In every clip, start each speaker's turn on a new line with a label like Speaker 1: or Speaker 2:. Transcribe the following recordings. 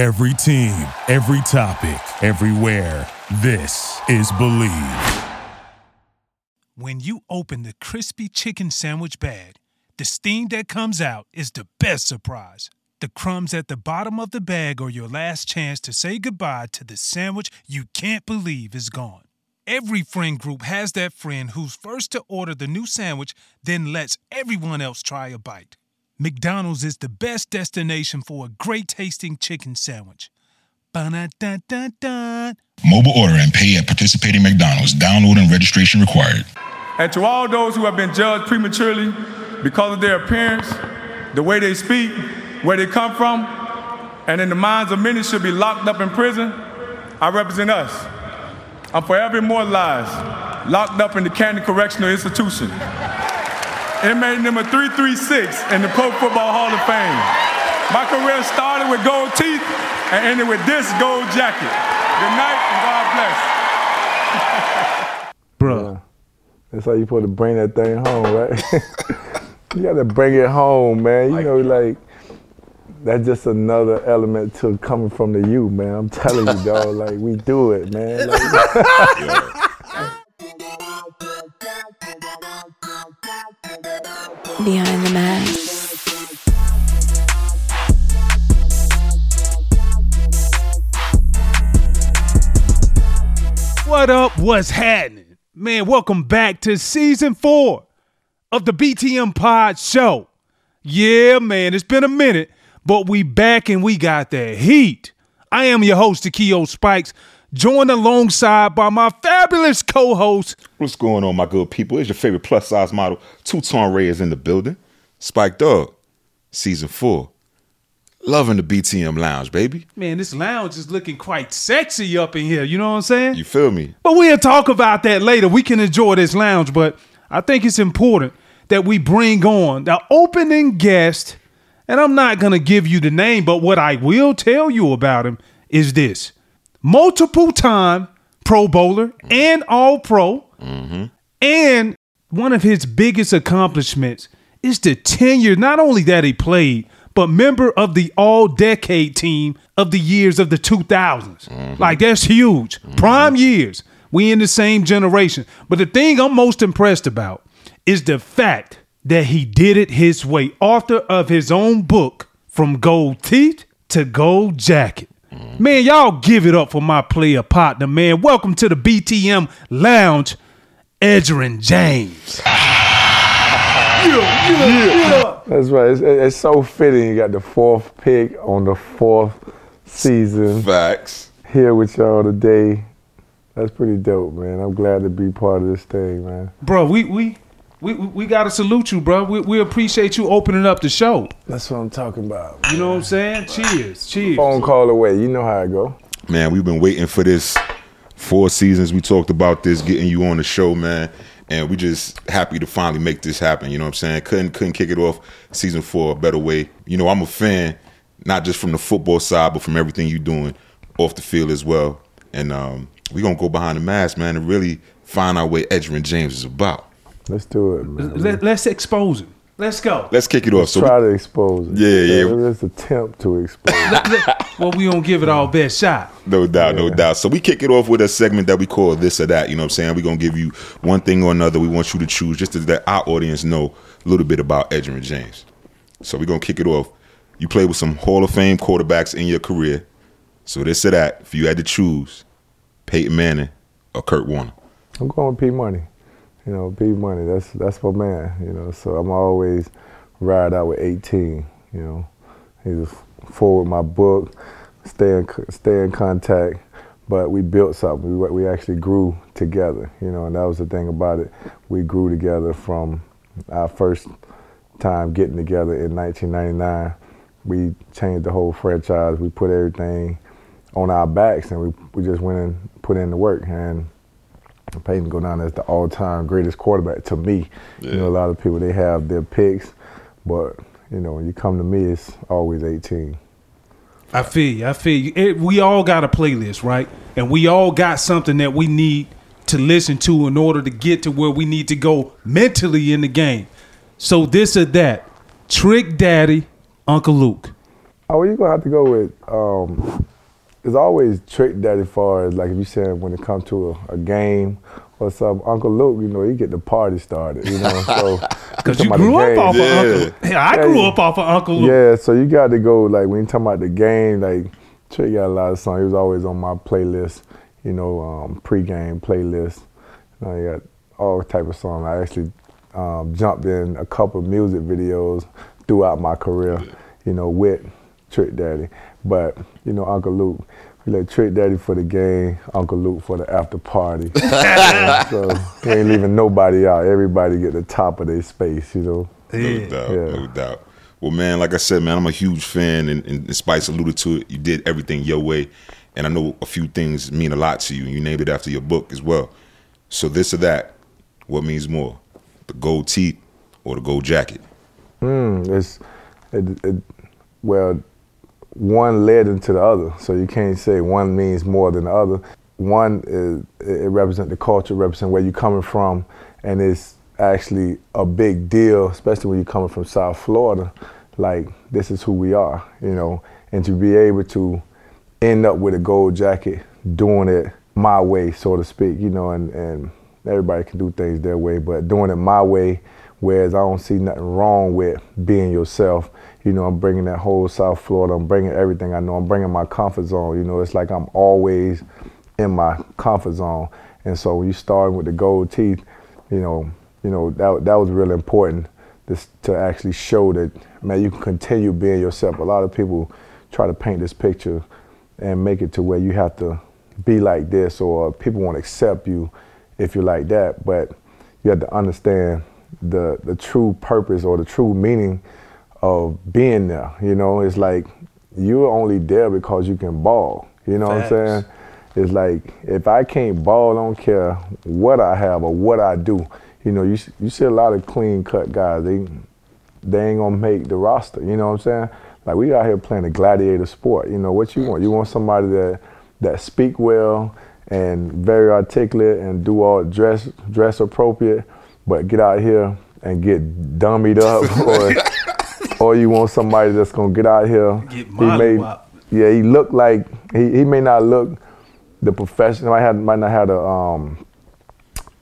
Speaker 1: Every team, every topic, everywhere. This is Believe.
Speaker 2: When you open the crispy chicken sandwich bag, the steam that comes out is the best surprise. The crumbs at the bottom of the bag are your last chance to say goodbye to the sandwich you can't believe is gone. Every friend group has that friend who's first to order the new sandwich, then lets everyone else try a bite. McDonald's is the best destination for a great tasting chicken sandwich. Ba-da-da-da-da.
Speaker 3: Mobile order and pay at participating McDonald's. Download and registration required.
Speaker 4: And to all those who have been judged prematurely because of their appearance, the way they speak, where they come from, and in the minds of many should be locked up in prison, I represent us. I'm forever immortalized, locked up in the Canton Correctional Institution. Inmate number 336 in the Pro Football Hall of Fame. My career started with gold teeth and ended with this gold jacket. Good night and God bless.
Speaker 2: Bruh.
Speaker 5: That's how you put to bring that thing home, right? you gotta bring it home, man. You know, like that's just another element to coming from the you, man. I'm telling you, dog. Like we do it, man. Like,
Speaker 6: Behind the mask.
Speaker 2: What up? What's happening? Man, welcome back to season four of the BTM Pod Show. Yeah, man, it's been a minute, but we back and we got that heat. I am your host, Takeo Spikes, joined alongside by my fabulous co-host,
Speaker 7: What's going on, my good people? It's your favorite plus size model, Two Tone Ray is in the building. Spike Dog, season four. Loving the BTM Lounge, baby.
Speaker 2: man, this lounge is looking quite sexy up in here, you know what I'm saying?
Speaker 7: You feel me?
Speaker 2: But we'll talk about that later. We can enjoy this lounge, but I think it's important that we bring on the opening guest. And I'm not going to give you the name, but what I will tell you about him is this multiple time Pro Bowler and All Pro. And one of his biggest accomplishments is the tenure, not only that he played, but member of the all decade team of the years of the 2000s. Mm-hmm. Like, that's huge. Mm-hmm. Prime years. We in the same generation. But the thing I'm most impressed about is the fact that he did it his way. Author of his own book, From Gold Teeth to Gold Jacket. Man, y'all give it up for my player partner, man. Welcome to the BTM Lounge, Edgerrin James. Yeah, yeah, yeah.
Speaker 5: that's right. It's, it's so fitting. You got the fourth pick on the fourth season
Speaker 7: Facts.
Speaker 5: here with y'all today. That's pretty dope, man. I'm glad to be part of this thing, man.
Speaker 2: Bro, we we we we we gotta salute you, bro. We, we appreciate you opening up the show.
Speaker 5: That's what I'm talking about.
Speaker 2: You know what I'm saying? Cheers, cheers.
Speaker 5: Phone call away. You know how it go.
Speaker 7: Man, we've been waiting for this four seasons. We talked about this, getting you on the show, man. And we just happy to finally make this happen. You know what I'm saying? Couldn't couldn't kick it off season four a better way. You know, I'm a fan, not just from the football side, but from everything you doing off the field as well. And um, we gonna go behind the mask, man, and really find out what Edgerrin James is about.
Speaker 5: Let's do it, man.
Speaker 2: Let, let's expose him. Let's go.
Speaker 7: Let's kick it off. So
Speaker 5: Try to expose it.
Speaker 7: Yeah, yeah.
Speaker 5: Let's attempt to expose it.
Speaker 2: well, we don't give it all best shot.
Speaker 7: No doubt, no doubt. So we kick it off with a segment that we call this or that. You know what I'm saying? We're gonna give you one thing or another. We want you to choose just to let our audience know a little bit about Edgerrin James. So we're gonna kick it off. You played with some Hall of Fame quarterbacks in your career. So this or that, if you had to choose, Peyton Manning or Kurt Warner.
Speaker 5: I'm going P Money. You know, P Money. That's that's my man. You know, so I'm always ride out with 18. You know, he's forward my book, stay in stay in contact. But we built something. We we actually grew together. You know, and that was the thing about it. We grew together from our first time getting together in 1999. We changed the whole franchise. We put everything on our backs, and we we just went and put in the work and. Peyton go down as the all-time greatest quarterback to me. You know, a lot of people they have their picks, but you know, when you come to me, it's always 18.
Speaker 2: I feel you. I feel you. It, we all got a playlist, right? And we all got something that we need to listen to in order to get to where we need to go mentally in the game. So this or that, Trick Daddy, Uncle Luke.
Speaker 5: Oh, you're gonna have to go with. Um, there's always Trick Daddy far as like if you said when it comes to a, a game or something. Uncle Luke, you know, he get the party started. You know, so
Speaker 2: Because you grew up
Speaker 5: game.
Speaker 2: off
Speaker 7: Yeah.
Speaker 2: of Uncle. Yeah, I
Speaker 5: Yeah,
Speaker 2: grew up off of Uncle Luke.
Speaker 5: Yeah, so you got to go like when you talking about the game, like Trick got a lot of songs. He was always on my playlist, you know, um, pre-game playlist. You know, you got all type of songs. I actually um, jumped in a couple of music videos throughout my career, you know, with Trick Daddy. But you know, Uncle Luke, we let Trick Daddy for the game, Uncle Luke for the after party. so he ain't leaving nobody out. Everybody get the top of their space, you know.
Speaker 7: No doubt,
Speaker 5: Yeah.
Speaker 7: no doubt. Well, man, like I said, man, I'm a huge fan, and, and Spice alluded to it. You did everything your way, and I know a few things mean a lot to you. and You named it after your book as well. So this or that, what means more, the gold teeth or the gold jacket?
Speaker 5: Mm, it's it, it, well, one led into the other, so you can't say one means more than the other. One is it represents the culture, represent where you're coming from, and it's actually a big deal, especially when you're coming from South Florida. Like this is who we are, you know, and to be able to end up with a gold jacket, doing it my way, so to speak, you know, and, and everybody can do things their way, but doing it my way, whereas I don't see nothing wrong with being yourself. You know, I'm bringing that whole South Florida, I'm bringing everything I know, I'm bringing my comfort zone. You know, it's like I'm always in my comfort zone. And so when you starting with the gold teeth, you know, you know that that was really important this, to actually show that man you can continue being yourself. A lot of people try to paint this picture and make it to where you have to be like this or people won't accept you if you're like that. But you have to understand the the true purpose or the true meaning of being there. You know, it's like you're only there because you can ball. You know what I'm saying? It's like if I can't ball, I don't care what I have or what I do. You know, you you see a lot of clean cut guys. They they ain't gonna make the roster. You know what I'm saying? Like we out here playing a gladiator sport. You know what you want? You want somebody that that speak well and very articulate and do all dress dress appropriate, but get out here and get dummied up or or you want somebody that's gonna get out here.
Speaker 2: Get
Speaker 5: he may, yeah, he look like he, he may not look the professional. Might have might not have the um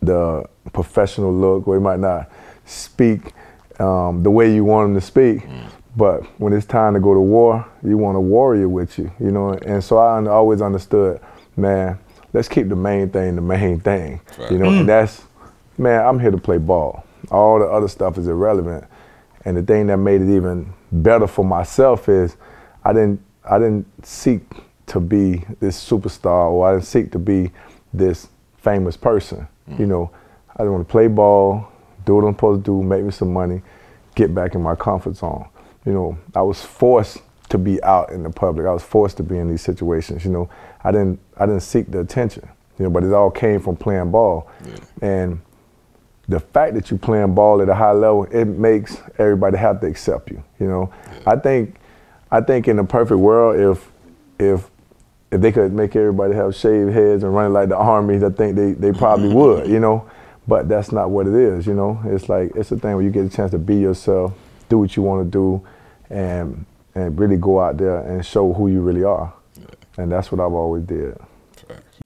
Speaker 5: the professional look, or he might not speak um, the way you want him to speak. But when it's time to go to war, you want a warrior with you, you know. And so I always understood, man. Let's keep the main thing the main thing, you know. And that's, man. I'm here to play ball. All the other stuff is irrelevant. And the thing that made it even better for myself is, I didn't I didn't seek to be this superstar or I didn't seek to be this famous person. You mm. know, I just want to play ball, do what I'm supposed to do, make me some money, get back in my comfort zone. You know, I was forced to be out in the public. I was forced to be in these situations. You know, I didn't I didn't seek the attention. You know, but it all came from playing ball. And the fact that you're playing ball at a high level, it makes everybody have to accept you. You know, I think, I think in a perfect world, if if if they could make everybody have shaved heads and run like the armies, I think they, they probably would. You know, but that's not what it is. You know, it's like it's a thing where you get a chance to be yourself, do what you want to do, and and really go out there and show who you really are. And that's what I've always did.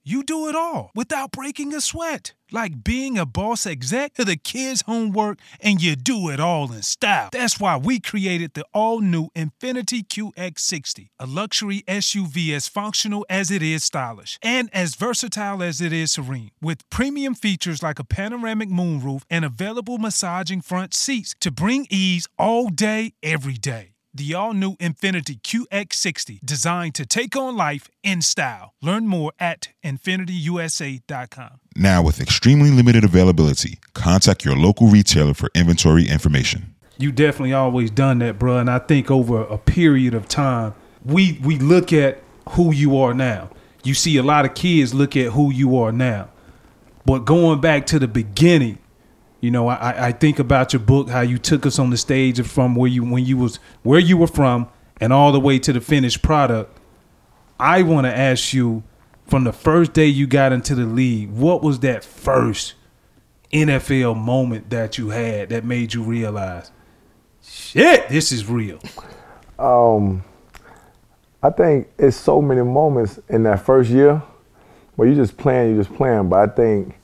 Speaker 2: You do it all without breaking a sweat. Like being a boss exec to the kids' homework, and you do it all in style. That's why we created the all new Infiniti QX60, a luxury SUV as functional as it is stylish and as versatile as it is serene. With premium features like a panoramic moonroof and available massaging front seats to bring ease all day, every day. The all new Infiniti QX60, designed to take on life in style. Learn more at infinitiusa.com.
Speaker 7: Now, with extremely limited availability, contact your local retailer for inventory information.
Speaker 2: You definitely always done that, bro. And I think over a period of time, we we look at who you are now. You see a lot of kids look at who you are now. But going back to the beginning, you know, I, I think about your book, how you took us on the stage from where you when you was where you were from and all the way to the finished product. I want to ask you from the first day you got into the league, what was that first NFL moment that you had that made you realize, shit, this is real?
Speaker 5: Um, I think it's so many moments in that first year where you just playing, you just playing. But I think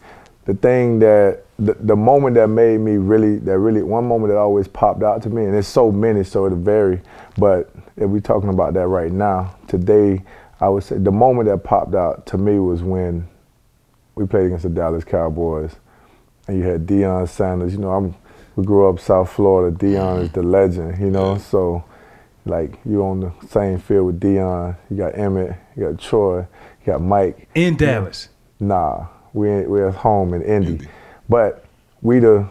Speaker 5: the thing that the, the moment that made me really that really one moment that always popped out to me, and it's so many, so it'll vary. But if we're talking about that right now, today, I would say the moment that popped out to me was when we played against the Dallas Cowboys, and you had Deion Sanders. You know, I'm we grew up South Florida. Deion is the legend. You know, so like you on the same field with Deion You got Emmett, you got Troy, you got Mike.
Speaker 2: In Dallas.
Speaker 5: Nah, we we're at home in Indy. Indy. But we the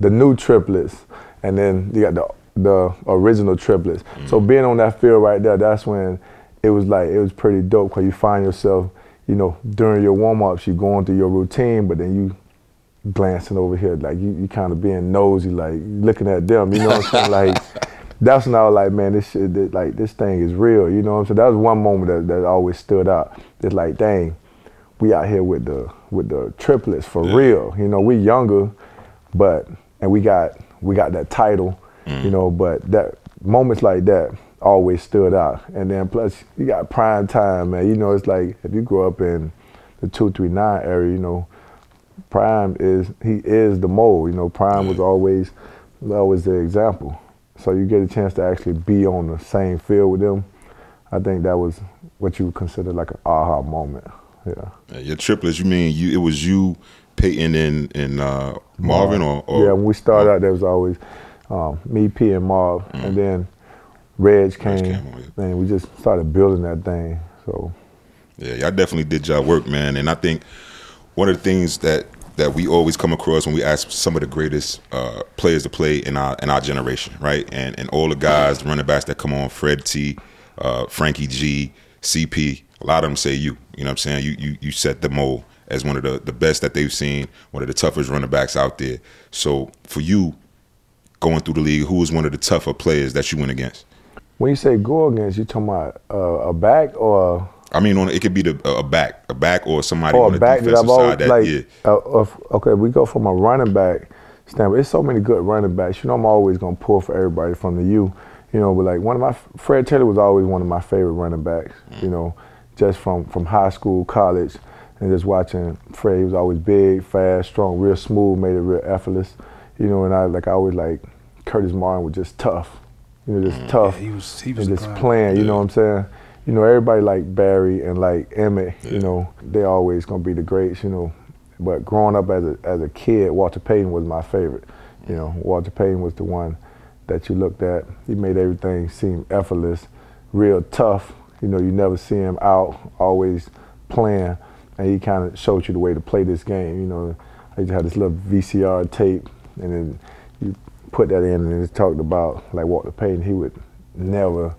Speaker 5: the new triplets, and then you got the the original triplets. Mm-hmm. So being on that field right there, that's when it was like it was pretty dope because you find yourself, you know, during your warm ups, you going through your routine, but then you glancing over here, like you, you kind of being nosy, like looking at them. You know what I'm saying? Like that's when I was like, man, this shit, this, like this thing is real. You know what I'm saying? That was one moment that, that always stood out. It's like, dang, we out here with the with the triplets for yeah. real. You know, we younger, but and we got we got that title. Mm. You know, but that moments like that always stood out. And then plus you got prime time, man. You know, it's like if you grow up in the two three nine area, you know, prime is he is the mold. You know, prime was always always the example. So you get a chance to actually be on the same field with them. I think that was what you would consider like an aha moment. Yeah.
Speaker 7: Your triplets, you mean you? It was you, Peyton, and and uh, Marvin, or, or,
Speaker 5: yeah. When we started out, there was always um, me, P, and Marv, mm. and then Reg came, came and we just started building that thing. So.
Speaker 7: Yeah, y'all definitely did y'all work, man. And I think one of the things that that we always come across when we ask some of the greatest uh, players to play in our in our generation, right? And and all the guys, the running backs that come on, Fred T, uh, Frankie G, CP, a lot of them say you. You know what I'm saying? You you you set the mold as one of the, the best that they've seen, one of the toughest running backs out there. So for you, going through the league, who was one of the tougher players that you went against?
Speaker 5: When you say go against, you talking about uh, a back or
Speaker 7: I mean, on it could be the a back, a back, or somebody oh, on the back defensive that side. That,
Speaker 5: like, yeah. Uh, okay, we go from a running back standpoint. There's so many good running backs. You know, I'm always gonna pull for everybody from the U. You know, but like one of my Fred Taylor was always one of my favorite running backs. Mm. You know, just from from high school, college, and just watching Fred. He was always big, fast, strong, real smooth, made it real effortless. You know, and I like I always like Curtis Martin was just tough. You know, just mm. tough. Yeah, he was he was and just playing. You know what I'm saying? you know, everybody like Barry and like Emmett, yeah. you know, they always gonna be the greats, you know. But growing up as a as a kid, Walter Payton was my favorite. You know, Walter Payton was the one that you looked at. He made everything seem effortless, real tough. You know, you never see him out, always playing, and he kind of showed you the way to play this game. You know, I to have this little VCR tape, and then you put that in, and it talked about like Walter Payton. He would never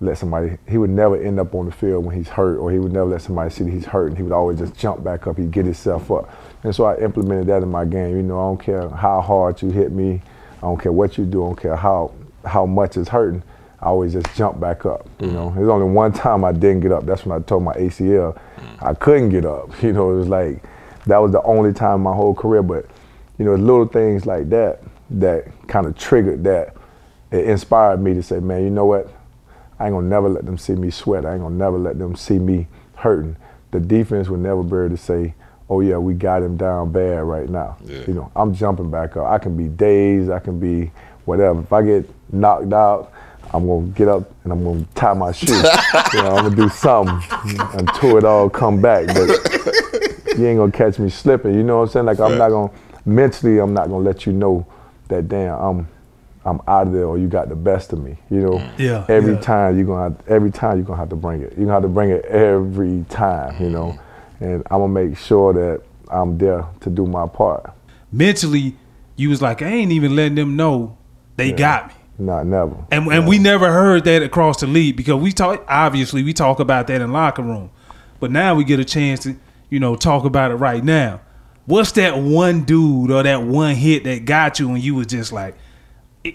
Speaker 5: let somebody, he would never end up on the field when he's hurt, or he would never let somebody see that he's hurt, and he would always just jump back up, he'd get himself up. And so I implemented that in my game. You know, I don't care how hard you hit me, I don't care what you do, I don't care how, how much it's hurting, I always just jump back up. You know, mm-hmm. there's only one time I didn't get up, that's when I told my ACL mm-hmm. I couldn't get up. You know, it was like, that was the only time in my whole career, but you know, little things like that that kind of triggered that. It inspired me to say, man, you know what? I ain't gonna never let them see me sweat. I ain't gonna never let them see me hurting. The defense would never be able to say, "Oh yeah, we got him down bad right now." Yeah. You know, I'm jumping back up. I can be dazed. I can be whatever. If I get knocked out, I'm gonna get up and I'm gonna tie my shoe. you know, I'm gonna do something until it all come back. But you ain't gonna catch me slipping. You know what I'm saying? Like I'm not gonna mentally. I'm not gonna let you know that damn I'm I'm out of there or you got the best of me. You know,
Speaker 2: mm. yeah,
Speaker 5: every
Speaker 2: yeah.
Speaker 5: time you're gonna have, every time you're gonna have to bring it. You're gonna have to bring it every time. You know, mm. and I'm gonna make sure that I'm there to do my part.
Speaker 2: Mentally, you was like, I ain't even letting them know they yeah. got me.
Speaker 5: Not never.
Speaker 2: And and we never heard that across the league because we talk obviously we talk about that in locker room, but now we get a chance to you know talk about it right now. What's that one dude or that one hit that got you and you was just like,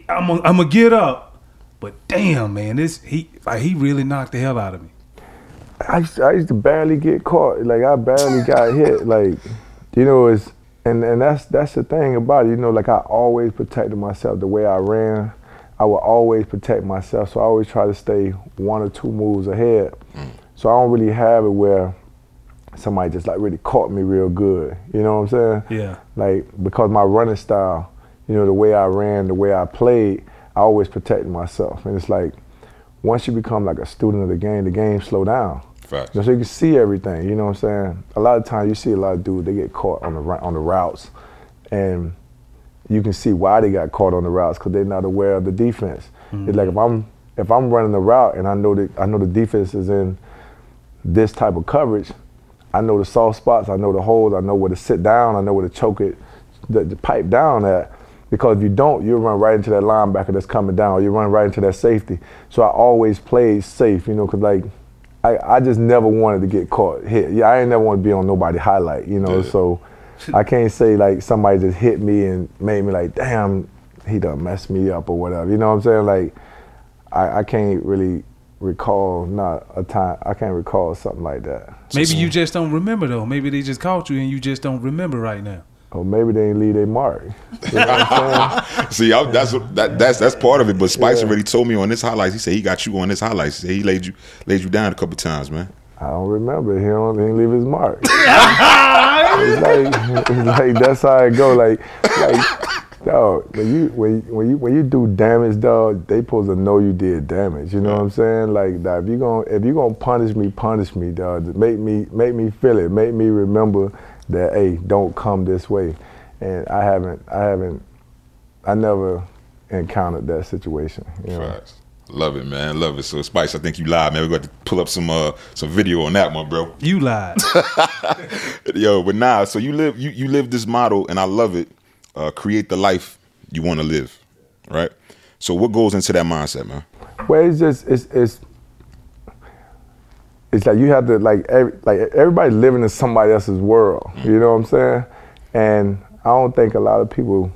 Speaker 2: I'm gonna I'm get up, but damn, man, this he like he really knocked the hell out of me.
Speaker 5: I used to, I used to barely get caught. Like I barely got hit. Like you know, it's and and that's that's the thing about it. You know, like I always protected myself the way I ran. I will always protect myself. So I always try to stay one or two moves ahead. Mm. So I don't really have it where somebody just like really caught me real good. You know what I'm saying?
Speaker 2: Yeah.
Speaker 5: Like because my running style, you know, the way I ran, the way I played, I always protected myself. And it's like once you become like a student of the game, the game slow down.
Speaker 7: Facts.
Speaker 5: You know, so you can see everything. You know what I'm saying? A lot of times you see a lot of dudes they get caught on the on the routes, and you can see why they got caught on the routes because they're not aware of the defense. It's like if mm-hmm. I'm if I'm running the route and I know that I know the defense is in this type of coverage, I know the soft spots, I know the holes, I know where to sit down, I know where to choke it, the, the pipe down at. Because if you don't, you'll run right into that linebacker that's coming down, or you run right into that safety. So I always played safe, you know, because like I, I just never wanted to get caught hit. Yeah, I ain't never want to be on nobody highlight, you know.
Speaker 7: Yeah.
Speaker 5: So I can't say like somebody just hit me and made me like, damn, he done messed me up or whatever. You know what I'm saying? Like I, I can't really recall not a time. I can't recall something like that.
Speaker 2: Maybe you mm-hmm. just don't remember though. Maybe they just caught you and you just don't remember right now.
Speaker 5: Or maybe they ain't leave their mark. You know what I'm saying?
Speaker 7: See, I, that's that, that's that's part of it. But Spice already told me on this highlights. He said he got you on this highlights. He said he laid you laid you down a couple times, man.
Speaker 5: I don't remember. He don't he didn't leave his mark. it's like it's like that's how it go. Like like dog, when you when when you when you do damage, dog, they supposed to know you did damage. You know what I'm saying? Like dog, if you gonna if you gonna punish me, punish me, dog. Make me make me feel it. Make me remember that hey, don't come this way. And I haven't I haven't I never encountered that situation. You know?
Speaker 7: Facts. Love it, man. Love it. So Spice, I think you lied, man. We got to pull up some uh some video on that one, bro.
Speaker 2: You lied.
Speaker 7: Yo, but nah, so you live you you live this model and I love it. Uh create the life you want to live. Right? So what goes into that mindset, man?
Speaker 5: Well, it's just it's it's it's like you have to like every, like everybody living in somebody else's world. You know what I'm saying? And I don't think a lot of people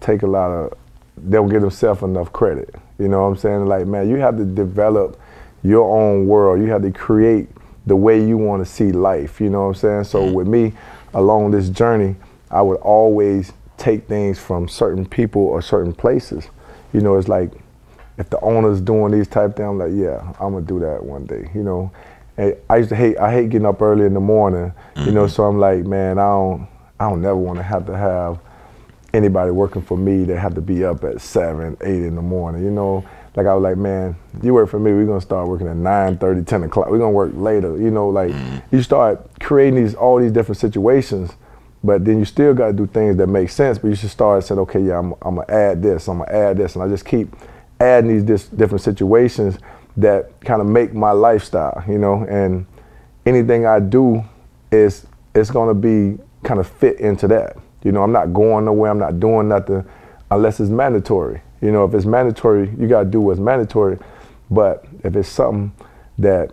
Speaker 5: take a lot of they don't give themselves enough credit. You know what I'm saying? Like man, you have to develop your own world. You have to create the way you want to see life. You know what I'm saying? So mm. with me, along this journey, I would always take things from certain people or certain places. You know, it's like if the owner's doing these type things, I'm like, yeah, I'm gonna do that one day. You know, and I used to hate I hate getting up early in the morning. You know, mm-hmm. so I'm like, man, I don't I don't never want to have to have anybody working for me that have to be up at seven, eight in the morning. You know, like I was like, man, you work for me, we're gonna start working at 9, 30, 10 o'clock. We're gonna work later. You know, like mm. you start creating these all these different situations. But then you still got to do things that make sense. But you should start saying, okay, yeah, I'm, I'm gonna add this, I'm gonna add this, and I just keep adding these dis- different situations that kind of make my lifestyle, you know. And anything I do is it's gonna be kind of fit into that. You know, I'm not going nowhere. I'm not doing nothing unless it's mandatory. You know, if it's mandatory, you gotta do what's mandatory. But if it's something that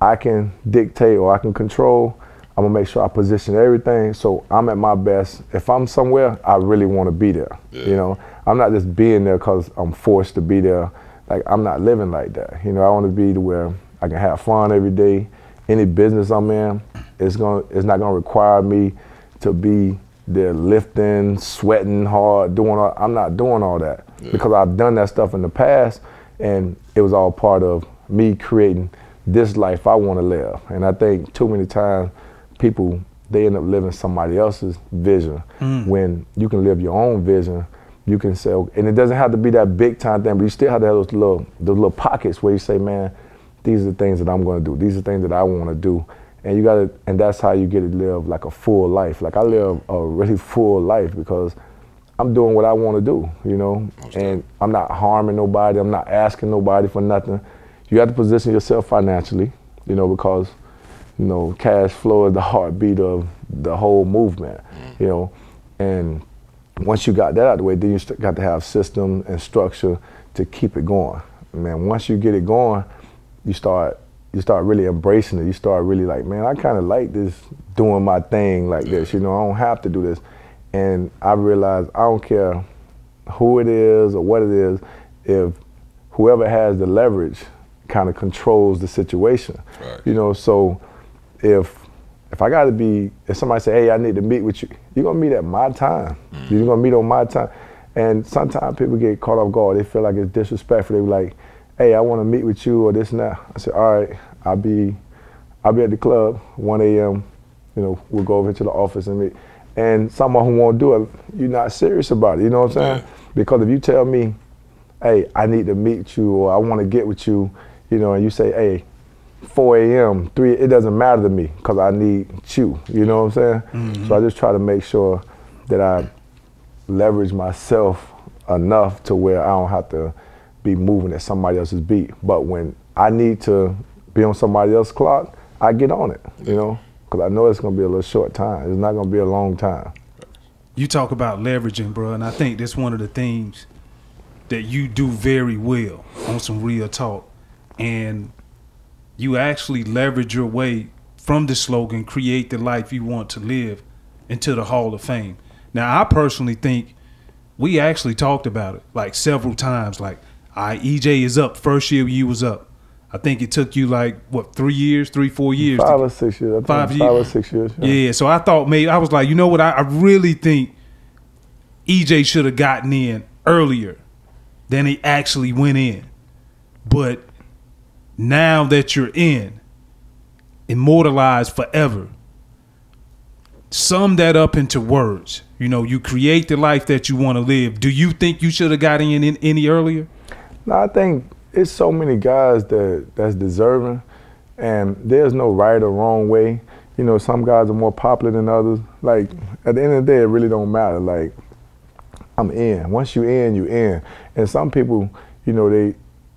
Speaker 5: I can dictate or I can control, I'm gonna make sure I position everything so I'm at my best. If I'm somewhere, I really want to be there. You know, I'm not just being there because I'm forced to be there. Like I'm not living like that. You know, I want to be to where I can have fun every day. Any business I'm in, it's gonna, it's not gonna require me to be there lifting, sweating hard, doing. All, I'm not doing all that because I've done that stuff in the past, and it was all part of me creating this life I want to live. And I think too many times people they end up living somebody else's vision mm. when you can live your own vision. You can say, okay, and it doesn't have to be that big time thing, but you still have to have those little those little pockets where you say, man, these are the things that I'm going to do. These are the things that I want to do. And you got to, and that's how you get to live like a full life. Like I live a really full life because I'm doing what I want to do, you know, and I'm not harming nobody. I'm not asking nobody for nothing. You have to position yourself financially, you know, because, you know, cash flow is the heartbeat of the whole movement, mm. you know, and once you got that out of the way, then you st- got to have system and structure to keep it going. Man, once you get it going, you start you start really embracing it. You start really like, man, I kind of like this doing my thing like this. You know, I don't have to do this. And I realized I don't care who it is or what it is, if whoever has the leverage kind of controls the situation.
Speaker 7: Right.
Speaker 5: You know, so if if I got to be, if somebody say, hey, I need to meet with you, you're gonna meet at my time. Mm. You're gonna meet on my time. And sometimes people get caught off guard. They feel like it's disrespectful. They be like, "Hey, I want to meet with you or this and that." I said, "All right, I'll be, I'll be at the club 1 a.m. You know, we'll go over to the office and meet." And someone who won't do it, you're not serious about it. You know what I'm saying? Because if you tell me, "Hey, I need to meet you," or "I want to get with you," you know, and you say, "Hey, 4 a.m., 3, it doesn't matter to me because I need you. You know what I'm saying? Mm-hmm. So I just try to make sure that I leverage myself enough to where I don't have to be moving at somebody else's beat. But when I need to be on somebody else's clock, I get on it, you know, because I know it's going to be a little short time. It's not going to be a long time.
Speaker 2: You talk about leveraging, bro, and I think that's one of the things that you do very well on some real talk. And you actually leverage your way from the slogan, create the life you want to live, into the Hall of Fame. Now, I personally think we actually talked about it like several times. Like, I EJ is up. First year you was up. I think it took you like what three years, three four years. to-
Speaker 5: Five or six years. I think
Speaker 2: Five
Speaker 5: five, or six years.
Speaker 2: yeah, so I thought maybe I was like, you know what? I, I really think EJ should have gotten in earlier than he actually went in. But now that you're in, immortalized forever, sum that up into words. You know, you create the life that you want to live. Do you think you should have gotten in any earlier?
Speaker 5: No, I think it's so many guys that that's deserving, and there's no right or wrong way. You know, some guys are more popular than others. Like at the end of the day, it really don't matter. Like I'm in. Once you in, you in. And some people, you know, they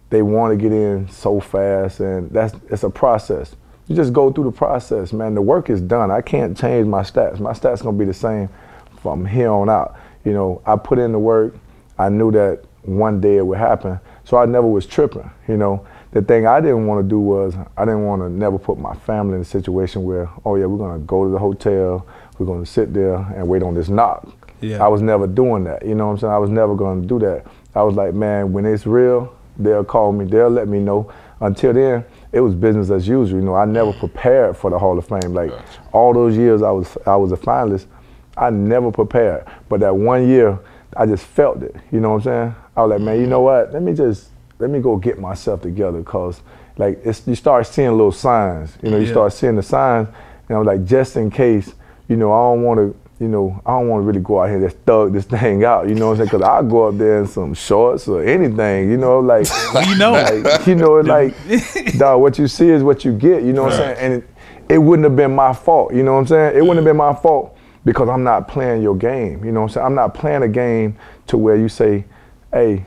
Speaker 5: they want to get in so fast, and that's it's a process. You just go through the process, man. The work is done. I can't change my stats. My stats gonna be the same from here on out. You know, I put in the work. I knew that one day it would happen, so I never was tripping. You know, the thing I didn't want to do was I didn't want to never put my family in a situation where, oh yeah, we're gonna go to the hotel, we're gonna sit there and wait on this knock.
Speaker 2: Yeah.
Speaker 5: I was never doing that. You know what I'm saying? I was never gonna do that. I was like, man, when it's real, they'll call me, they'll let me know. Until then, it was business as usual. You know, I never prepared for the Hall of Fame. Like all those years I was I was a finalist, I never prepared. But that one year, I just felt it. You know what I'm saying? I was like, man, you know what? Let me just let me go get myself together, cause like it's, you start seeing little signs. You know, you
Speaker 2: Yeah.
Speaker 5: start seeing the signs, and I was like, just in case, you know, I don't want to. You know, I don't want to really go out here and just thug this thing out. You know what I'm saying? Because I'll go up there in some shorts or anything. You know, like
Speaker 2: We know.
Speaker 5: like, you know, like, dog, what you see is what you get, you know what I'm saying? And it, it wouldn't have been my fault, you know what I'm saying? It wouldn't have been my fault because I'm not playing your game, you know what I'm saying? I'm not playing a game to where you say, hey,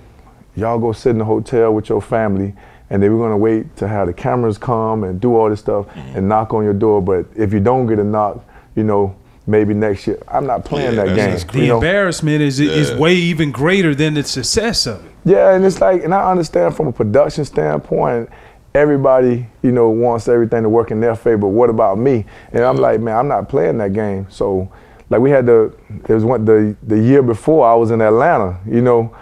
Speaker 5: y'all go sit in the hotel with your family and then we're gonna wait to have the cameras come and do all this stuff and knock on your door. But if you don't get a knock, you know, maybe next year. I'm not playing
Speaker 7: Yeah,
Speaker 5: that game.
Speaker 7: that's
Speaker 2: The
Speaker 5: you know?
Speaker 2: embarrassment is is way even greater than the success of it.
Speaker 5: Yeah, and it's like, and I understand from a production standpoint, everybody, you know, wants everything to work in their favor. But what about me? And I'm like, man, I'm not playing that game. So, like, we had the, it was one the the year before I was in Atlanta, you know,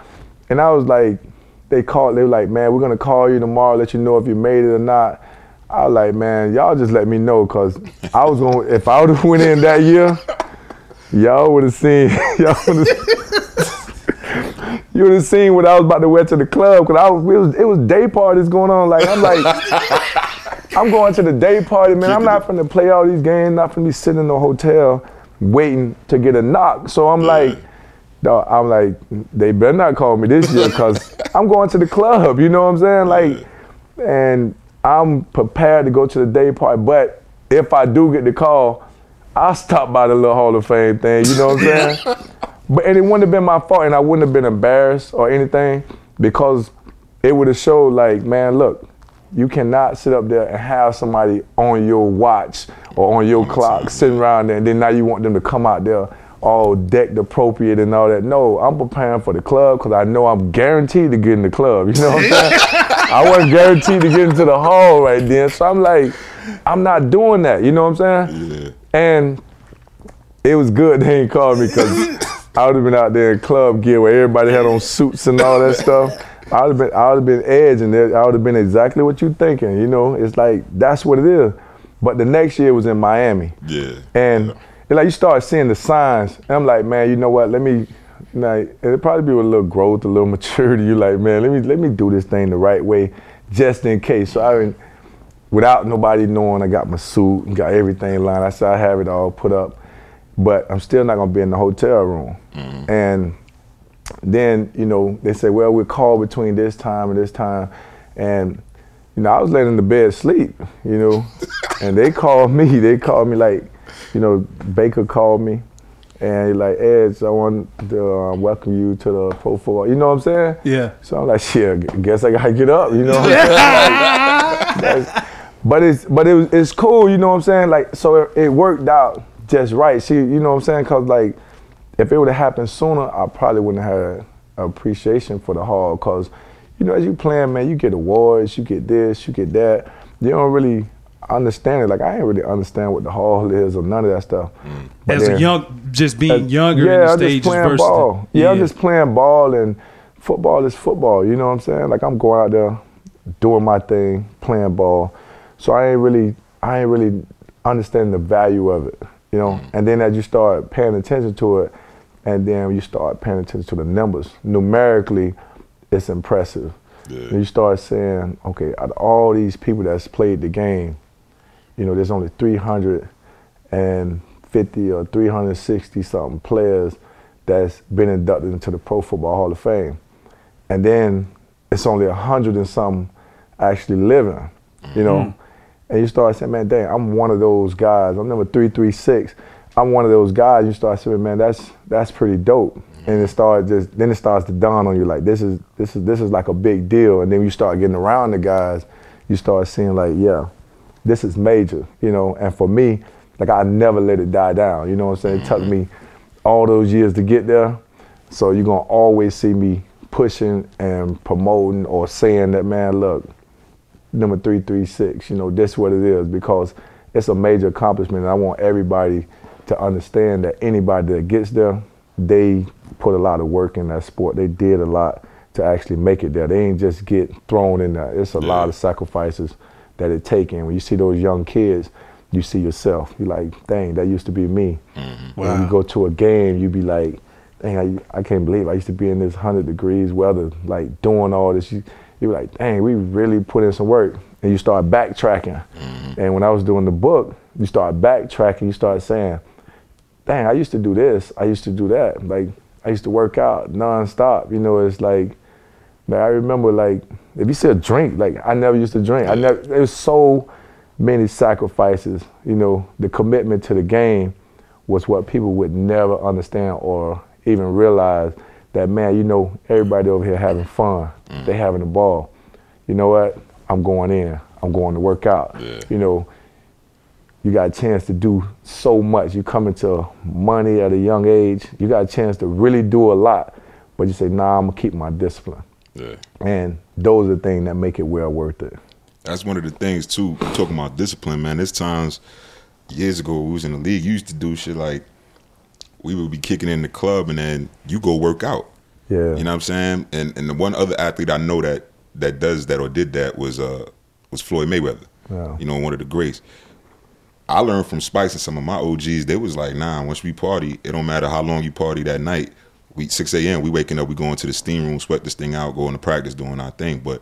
Speaker 5: and I was like, they called, they were like, man, we're gonna call you tomorrow, let you know if you made it or not. I was like, man, y'all just let me know, cause I was gonna, if I would have went in that year, y'all would have seen, y'all would have. You would have seen what I was about to wear to the club because I was, it was it was day parties going on. Like I'm like, I'm going to the day party, man. I'm not finna play all these games. Not finna be sitting in the hotel waiting to get a knock. So I'm like, I'm like, they better not call me this year because I'm going to the club. You know what I'm saying? Like, and I'm prepared to go to the day party. But if I do get the call, I'll stop by the little Hall of Fame thing. You know what I'm saying? But and it wouldn't have been my fault, and I wouldn't have been embarrassed or anything because it would have showed like, man, look, you cannot sit up there and have somebody on your watch or on your mm-hmm. clock sitting around there, and then now you want them to come out there all decked appropriate and all that. No, I'm preparing for the club because I know I'm guaranteed to get in the club. You know what I'm saying? I wasn't guaranteed to get into the hall right then, so I'm like, I'm not doing that. You know what I'm saying? And it was good they ain't called me because I would have been out there in club gear where everybody had on suits and all that stuff. I would have been, I would have been edging there. I would have been exactly what you thinking. You know, it's like that's what it is. But the next year was in Miami,
Speaker 7: Yeah.
Speaker 5: and it's like you start seeing the signs, and I'm like, man, you know what? Let me like it'd probably be with a little growth, a little maturity. You like, man, let me let me do this thing the right way, just in case. So I, without nobody knowing, I got my suit and got everything lined. I said I have it all put up, but I'm still not gonna be in the hotel room. Mm-hmm. And then you know they say, well, we're called between this time and this time, and you know I was laying in the bed sleep, you know, and they called me. They called me like, you know, Baker called me, and he like, Ed, I want to uh, welcome you to the Pro Football. You know what I'm saying?
Speaker 2: Yeah.
Speaker 5: So I'm like, shit, guess I gotta get up. You know. What I'm saying? Like, but it's but it was, it's cool. You know what I'm saying? Like so it, it worked out just right. See, you know what I'm saying? Cause like if it would have happened sooner, I probably wouldn't have had appreciation for the hall. Cause you know, as you playing, man, you get awards, you get this, you get that. You don't really understand it. Like I ain't really understand what the hall is or none of that stuff. Mm. But
Speaker 2: As a young, just being
Speaker 5: as-
Speaker 2: younger
Speaker 5: yeah,
Speaker 2: in the
Speaker 5: I'm just playing
Speaker 2: versus. the-
Speaker 5: ball. yeah, I'm just playing ball, and football is football. You know what I'm saying? Like I'm going out there, doing my thing, playing ball. So I ain't really, I ain't really understanding the value of it. You know, mm. and then as you start paying attention to it, and then you start paying attention to the numbers. Numerically, it's impressive. And you start saying, okay, out of all these people that's played the game, you know, there's only 350 or 360 something players that's been inducted into the Pro Football Hall of Fame. And then it's only a hundred and some actually living, you know. Mm-hmm. And you start saying, man, dang, I'm one of those guys. I'm number 336. I'm one of those guys. You start saying, man, that's that's pretty dope. And it starts just then it starts to dawn on you like this is this is this is like a big deal. And then you start getting around the guys, you start seeing like, yeah, this is major, you know. And for me, like I never let it die down. You know what I'm saying? It took mm-hmm. me all those years to get there. So you're gonna always see me pushing and promoting or saying that, man, look, number 336, you know, this is what it is because it's a major accomplishment and I want everybody to understand that anybody that gets there, they put a lot of work in that sport. They did a lot to actually make it there. They ain't just get thrown in there. It's a lot of sacrifices that it take and when you see those young kids, you see yourself. You're like, dang, that used to be me. Mm-hmm. When you go to a game, you be like, dang, I, I can't believe I used to be in this 100 degrees weather, like doing all this. You, you be like, dang, we really put in some work. And you start backtracking. Mm-hmm. And when I was doing the book, you start backtracking, you start saying, dang, I used to do this, I used to do that. Like, I used to work out nonstop. You know, it's like, man, I remember like, if you said drink, like I never used to drink. I never, there was so many sacrifices, you know, the commitment to the game was what people would never understand or even realize that, man, you know, everybody over here having fun. Mm. They having a ball. You know what? I'm going in. I'm going to work out. You know, you got a chance to do so much. You come into money at a young age. You got a chance to really do a lot. But you say, nah, I'm gonna keep my discipline.
Speaker 7: Yeah.
Speaker 5: And those are the things that make it well worth it.
Speaker 7: That's one of the things too. Talking about discipline, man. There's times years ago we was in the league. You used to do shit like we would be kicking in the club and then you go work out.
Speaker 5: Yeah.
Speaker 7: You know what I'm saying? And and the one other athlete I know that that does that or did that was uh was Floyd Mayweather.
Speaker 5: Yeah.
Speaker 7: You know, one of the greats. I learned from Spice and some of my OGs. They was like, nah, once we party, it don't matter how long you party that night. We 6 a.m. We waking up, we going to the steam room, sweat this thing out, going to practice, doing our thing. But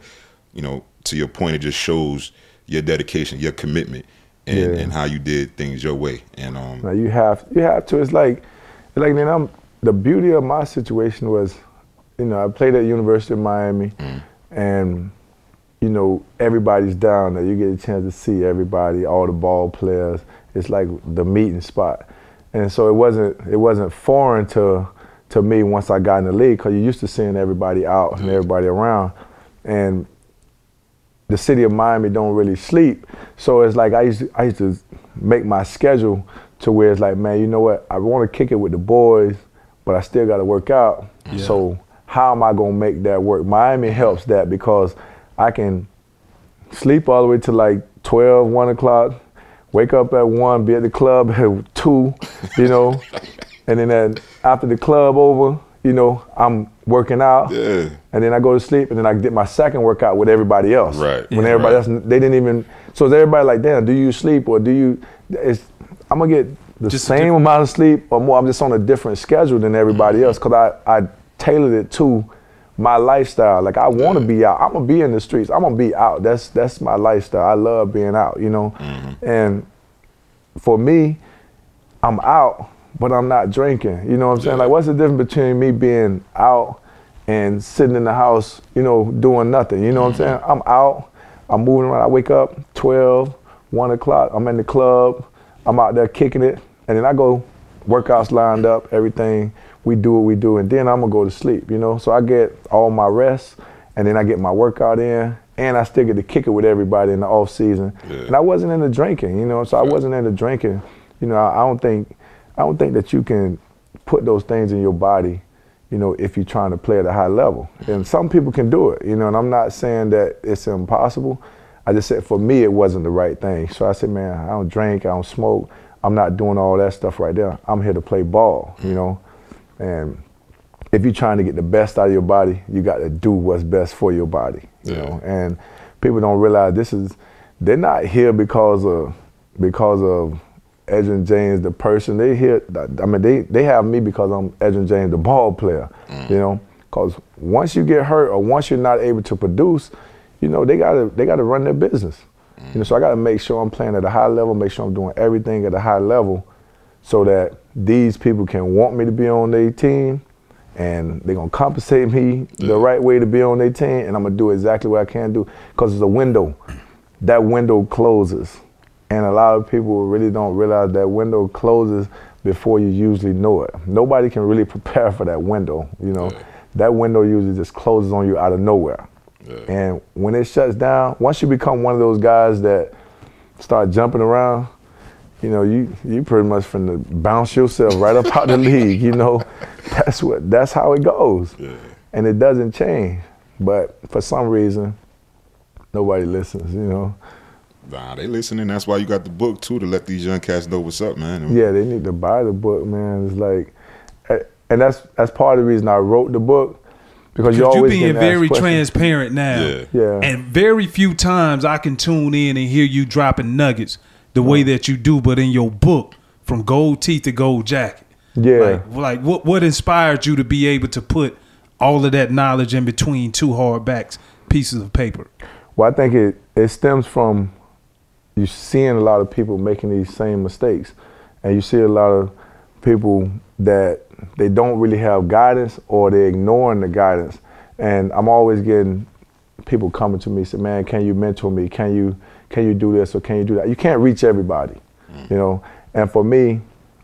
Speaker 7: you know, to your point, it just shows your dedication, your commitment, and,
Speaker 5: Yeah.
Speaker 7: and how you did things your way. And um,
Speaker 5: Now you have you have to. It's like like then I'm the beauty of my situation was, you know, I played at University of Miami, and you know everybody's down there. You get a chance to see everybody, all the ball players. It's like the meeting spot, and so it wasn't it wasn't foreign to to me once I got in the league because you're used to seeing everybody out and everybody around, and the city of Miami don't really sleep. So it's like I used to, I used to make my schedule to where it's like, man, you know what? I want to kick it with the boys, but I still got to work out. So how am I going to make that work? Miami helps that because I can sleep all the way to like 12, 1 o'clock, wake up at 1, be at the club at 2, you know, and then at, after the club over, you know, I'm working out.
Speaker 7: Yeah.
Speaker 5: And then I go to sleep, and then I get my second workout with everybody else.
Speaker 7: Right.
Speaker 5: When
Speaker 7: Yeah.
Speaker 5: everybody
Speaker 7: Right.
Speaker 5: else, they didn't even. So is everybody like, damn, do you sleep or do you? It's, I'm gonna get the
Speaker 2: Just
Speaker 5: same amount of sleep or more. I'm just on a different schedule than everybody mm-hmm. else because I, I tailored it to my lifestyle. Like I want to be out. I'm gonna be in the streets. I'm gonna be out. That's that's my lifestyle. I love being out. You know, mm-hmm. and for me, I'm out, but I'm not drinking. You know what I'm saying? Like, what's the difference between me being out and sitting in the house, you know, doing nothing? You know what I'm mm-hmm. saying? I'm out, I'm moving around. I wake up 12, 1 o'clock, I'm in the club, I'm out there kicking it, and then I go workouts lined up, everything. We do what we do, and then I'm gonna go to sleep, you know? So I get all my rest, and then I get my workout in, and I still get to kick it with everybody in the off season. And I wasn't into drinking, you know, so I wasn't into drinking. You know, I I don't think I don't think that you can put those things in your body, you know, if you're trying to play at a high level. And some people can do it, you know, and I'm not saying that it's impossible. I just said for me it wasn't the right thing. So I said, man, I don't drink, I don't smoke, I'm not doing all that stuff right there. I'm here to play ball, you know. And if you're trying to get the best out of your body, you got to do what's best for your body, you
Speaker 7: Yeah.
Speaker 5: know. And people don't realize this is they're not here because of because of Edgerrin James the person. They here. I mean, they they have me because I'm Edgerrin James the ball player, mm. you know. Because once you get hurt or once you're not able to produce, you know they gotta they gotta run their business. You know, mm. so I gotta make sure I'm playing at a high level, make sure I'm doing everything at a high level, so that these people can want me to be on their team, and they're gonna compensate me the right way to be on their team, and I'm gonna do exactly what I can do because it's a window. That window closes, and a lot of people really don't realize that window closes before you usually know it. Nobody can really prepare for that window. You know, that window usually just closes on you out of nowhere. And when it shuts down, once you become one of those guys that start jumping around, you know, you you pretty much from the bounce yourself right up out the league. You know, that's what that's how it goes, and it doesn't change. But for some reason, nobody listens. You know,
Speaker 7: Nah, they listening. That's why you got the book too to let these young cats know what's up, man.
Speaker 5: yeah, they need to buy the book, man. It's like, and that's that's part of the reason I wrote the book because you
Speaker 2: Because you
Speaker 5: always
Speaker 2: being very transparent now.
Speaker 7: Yeah.
Speaker 5: Yeah.
Speaker 2: And very few times I can tune in and hear you dropping nuggets the way that you do, but in your book, from gold teeth to gold jacket.
Speaker 5: Yeah.
Speaker 2: Like, like what what inspired you to be able to put all of that knowledge in between two hardbacks pieces of paper?
Speaker 5: Well, I think it, it stems from you seeing a lot of people making these same mistakes. And you see a lot of people that they don't really have guidance or they're ignoring the guidance. And I'm always getting people coming to me say, man, can you mentor me? Can you can you do this or can you do that? You can't reach everybody, you know. And for me,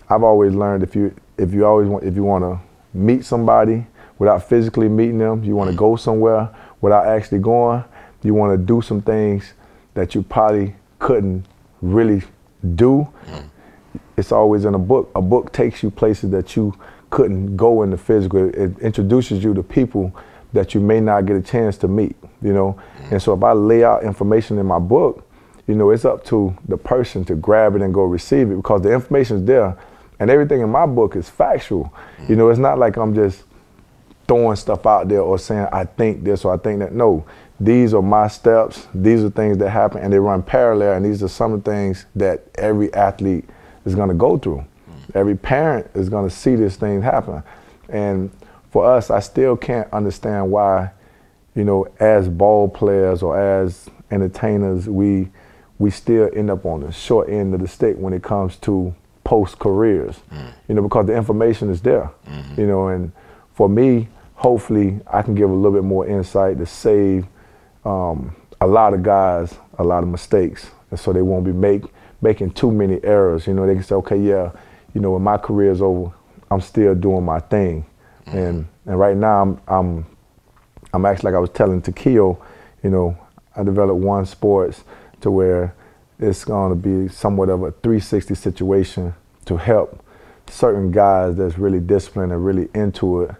Speaker 5: I've always learned if you if you always want if you want to meet somebody without physically meeting them, you want to mm. go somewhere without actually going, you want to do some things that you probably couldn't really do. Mm. It's always in a book. A book takes you places that you couldn't go in the physical. It introduces you to people that you may not get a chance to meet, you know. Mm. And so if I lay out information in my book, you know, it's up to the person to grab it and go receive it because the information is there. And everything in my book is factual. You know, it's not like I'm just throwing stuff out there or saying I think this or I think that. No, these are my steps. These are things that happen and they run parallel. And these are some of the things that every athlete is going to go through. Every parent is going to see this thing happen. And for us, I still can't understand why, you know, as ball players or as entertainers, we we still end up on the short end of the stick when it comes to post careers. Mm. You know, because the information is there. Mm-hmm. You know, and for me, hopefully, I can give a little bit more insight to save um, a lot of guys a lot of mistakes, and so they won't be make making too many errors. You know, they can say, okay, yeah, you know, when my career is over, I'm still doing my thing, mm-hmm. and and right now I'm I'm I'm actually like I was telling Takeo, you know, I developed one sports to where it's going to be somewhat of a 360 situation to help certain guys that's really disciplined and really into it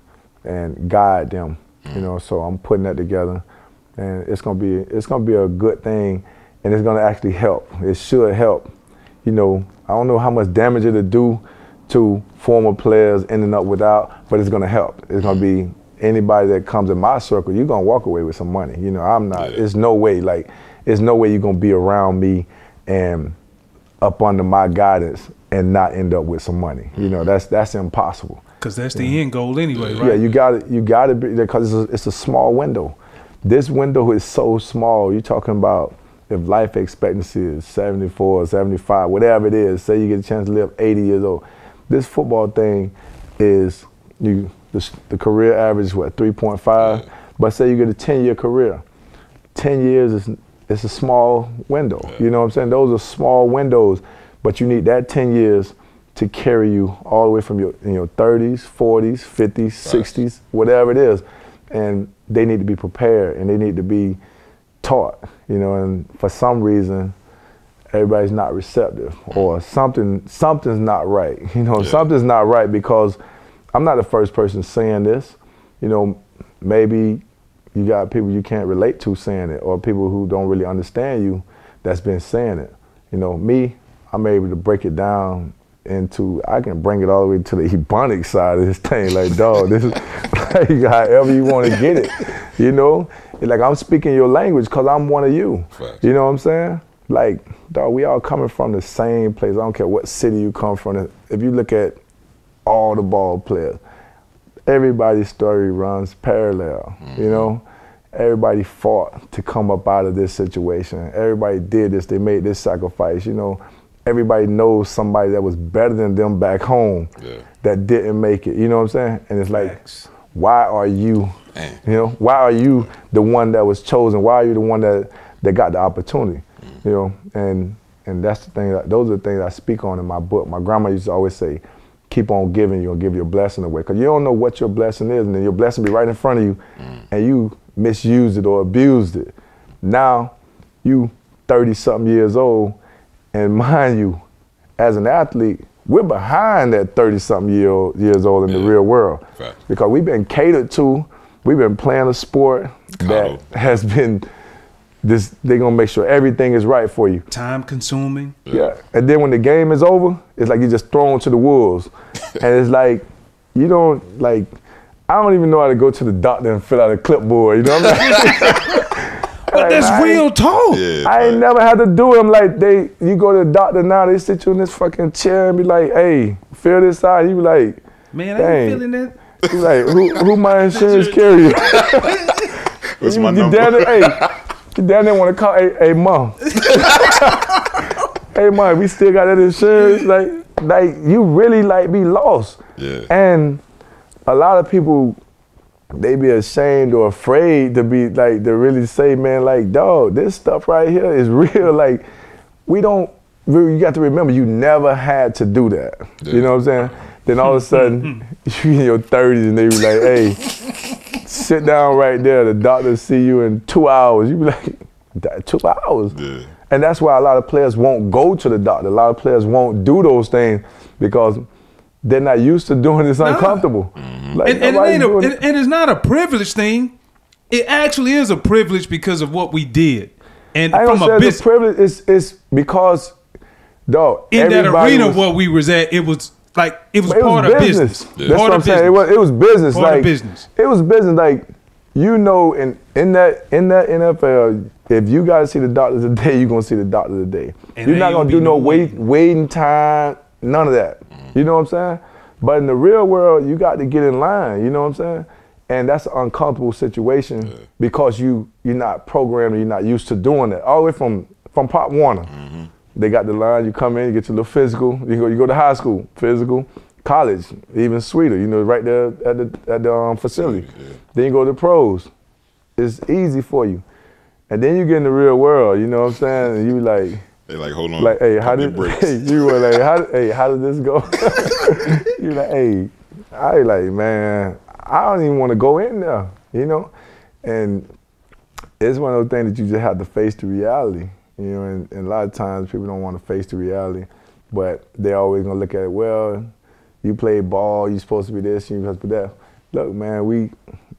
Speaker 5: and guide them. You know, so I'm putting that together, and it's gonna be it's gonna be a good thing, and it's gonna actually help. It should help. You know, I don't know how much damage it'll do to former players ending up without, but it's gonna help. It's gonna be anybody that comes in my circle, you're gonna walk away with some money. You know, I'm not. There's no way. Like, there's no way you're gonna be around me, and up under my guidance and not end up with some money. You know, mm-hmm. that's that's impossible.
Speaker 2: Because that's the end goal anyway, right?
Speaker 5: Yeah, you got to you got to be because it's a, it's a small window. This window is so small. You're talking about if life expectancy is 74, 75, whatever it is. Say you get a chance to live 80 years old. This football thing is you the, the career average is what 3.5. But say you get a 10 year career, 10 years is it's a small window. You know what I'm saying? Those are small windows, but you need that 10 years to carry you all the way from your in your 30s, 40s, 50s, 60s, whatever it is. And they need to be prepared and they need to be taught, you know, and for some reason everybody's not receptive or something something's not right. You know, something's not right because I'm not the first person saying this. You know, maybe you got people you can't relate to saying it or people who don't really understand you that's been saying it. You know, me, I'm able to break it down into I can bring it all the way to the Ebonic side of this thing. Like, dog, this is like however you want to get it. You know? Like I'm speaking your language because I'm one of you. You know what I'm saying? Like, dog, we all coming from the same place. I don't care what city you come from. If you look at all the ball players, everybody's story runs parallel. You know, mm-hmm. everybody fought to come up out of this situation. Everybody did this. They made this sacrifice. You know, everybody knows somebody that was better than them back home
Speaker 7: Yeah.
Speaker 5: that didn't make it. You know what I'm saying? And it's like, why are you? You know, why are you the one that was chosen? Why are you the one that that got the opportunity? Mm. You know, and and that's the thing. That, those are the things I speak on in my book. My grandma used to always say, "Keep on giving, you'll give your blessing away." Because you don't know what your blessing is, and then your blessing be right in front of you, mm. and you misused it or abused it. Now, you thirty something years old, and mind you, as an athlete, we're behind that 30 something year old, years old in the real world.
Speaker 7: Facts.
Speaker 5: Because we've been catered to, we've been playing a sport that has been this they're gonna make sure everything is right for you.
Speaker 2: Time consuming.
Speaker 5: Yeah. And then when the game is over, it's like you're just thrown to the wolves. and it's like you don't like I don't even know how to go to the doctor and fill out a clipboard, you know what I mean?
Speaker 2: But that's
Speaker 5: I-
Speaker 2: real talk.
Speaker 7: Yeah,
Speaker 5: I ain't never had to do them like they. You go to the doctor now, they sit you in this fucking chair and be like, "Hey, fill this out." You be like,
Speaker 2: Man, I
Speaker 5: Dang.
Speaker 2: ain't feeling that.
Speaker 5: "You like who? Who my insurance carrier?"
Speaker 7: What's
Speaker 5: you,
Speaker 7: my
Speaker 5: you
Speaker 7: number?
Speaker 5: down there, hey, down there want to call, hey, hey, mom, hey, mom, we still got that insurance. Like, like you really like be lost.
Speaker 7: Yeah.
Speaker 5: And a lot of people, they be ashamed or afraid to be like to really say, man, like, dog, this stuff right here is real. Like, we don't. You got to remember, you never had to do that. You know what I'm saying? Then all of a hmm. sudden, hmm. you in your 30s and they be like, hey, sit down right there. The doctor see you in two hours. You be like, "That- two hours.
Speaker 7: Yeah.
Speaker 5: And that's why a lot of players won't go to the doctor. A lot of players won't do those things because they're not used to doing this uncomfortable. Mm-hmm. Like,
Speaker 2: And, and, it
Speaker 5: nobody's
Speaker 2: ain't a, and,
Speaker 5: it.
Speaker 2: and it's not a privilege thing. It actually is a privilege because of what we did. And
Speaker 5: I ain't
Speaker 2: from a
Speaker 5: say it's
Speaker 2: business
Speaker 5: a privilege. It's, it's because, dog,
Speaker 2: in that
Speaker 5: everybody
Speaker 2: arena
Speaker 5: was-
Speaker 2: where we was at, it was like it was
Speaker 5: it
Speaker 2: part
Speaker 5: was
Speaker 2: of
Speaker 5: business.
Speaker 2: business.
Speaker 5: That's
Speaker 2: Part
Speaker 5: what I'm saying. It was, it was business.
Speaker 2: Part of
Speaker 5: like
Speaker 2: business.
Speaker 5: It was business. Like you know, in in that in that NFL, if you got to see the doctor today, you're gonna see the doctor today.
Speaker 2: And
Speaker 5: you're not gonna
Speaker 2: gonna
Speaker 5: do no
Speaker 2: no
Speaker 5: wait
Speaker 2: waiting.
Speaker 5: waiting time. None of that. Mm-hmm. You know what I'm saying? But in the real world, you got to get in line. You know what I'm saying? And that's an uncomfortable situation because you you're not programmed, you're not used to doing that. All the way from from Pop Warner. Mm-hmm. They got the line. You come in, you get your little physical. You go, you go to high school, physical. College, even sweeter. You know, right there at the at the um, facility. Then you go to pros. It's easy for you, and then you get in the real world. You know what I'm saying? And you like,
Speaker 7: They like, hold on.
Speaker 5: like, hey, how did
Speaker 7: brakes.
Speaker 5: you were like, how, hey, how did this go? you like, hey, I like, man, I don't even want to go in there. You know, and it's one of those things that you just have to face the reality. You know, and, and a lot of times people don't want to face the reality, but they're always gonna look at it. Well, you play ball, you're supposed to be this, you're supposed to be that. Look, man, we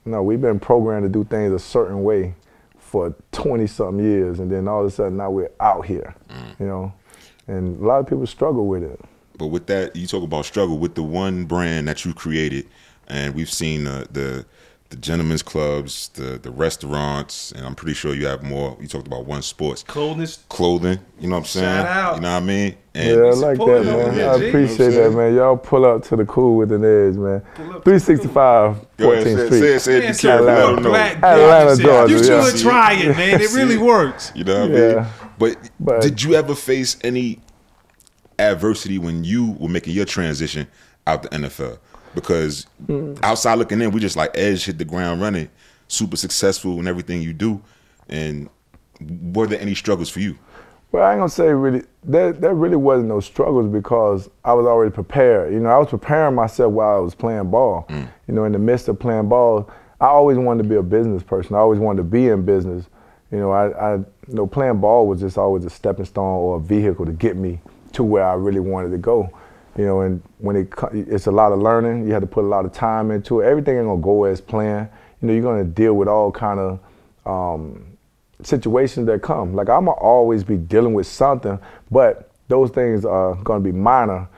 Speaker 5: no, we've been programmed to do things a certain way for 20 something years, and then all of a sudden now we're out here. Mm. You know, and a lot of people struggle with it.
Speaker 7: But with that, you talk about struggle with the one brand that you created, and we've seen the the, the gentlemen's clubs, the the restaurants, and I'm pretty sure you have more. You talked about one sports
Speaker 2: Clothing.
Speaker 7: clothing. You know what I'm saying?
Speaker 2: Shout out.
Speaker 7: You know what I mean? And
Speaker 5: Yeah, I like that, man.
Speaker 2: them, yeah,
Speaker 5: I
Speaker 2: G.
Speaker 5: appreciate
Speaker 7: You know
Speaker 5: that, man. Y'all pull up to the cool with an edge, man. 365
Speaker 7: Go ahead,
Speaker 5: 14th
Speaker 7: say, it,
Speaker 5: Street.
Speaker 7: say it, say it,
Speaker 2: Man,
Speaker 7: be
Speaker 2: so
Speaker 7: careful, let
Speaker 5: Atlanta.
Speaker 2: Black
Speaker 5: Atlanta. Georgia,
Speaker 2: You
Speaker 5: yeah.
Speaker 2: should try it, man. It really works.
Speaker 7: You know what I mean? But,
Speaker 5: But-
Speaker 7: did you ever face any adversity when you were making your transition out the NFL? Because
Speaker 5: Mm.
Speaker 7: outside looking in, we just like Edge hit the ground running, super successful in everything you do. And were there any struggles for you?
Speaker 5: Well, I ain't gonna say really. There, there really wasn't no struggles because I was already prepared. You know, I was preparing myself while I was playing ball. You know, in the midst of playing ball, I always wanted to be a business person. I always wanted to be in business. You know, I, I you know, playing ball was just always a stepping stone or a vehicle to get me to where I really wanted to go. You know, and when it it's a lot of learning, you have to put a lot of time into it. Everything ain't gonna go as planned. You know, you're gonna deal with all kind of um, situations that come. Like I'm gonna always be dealing with something, but those things are gonna be minor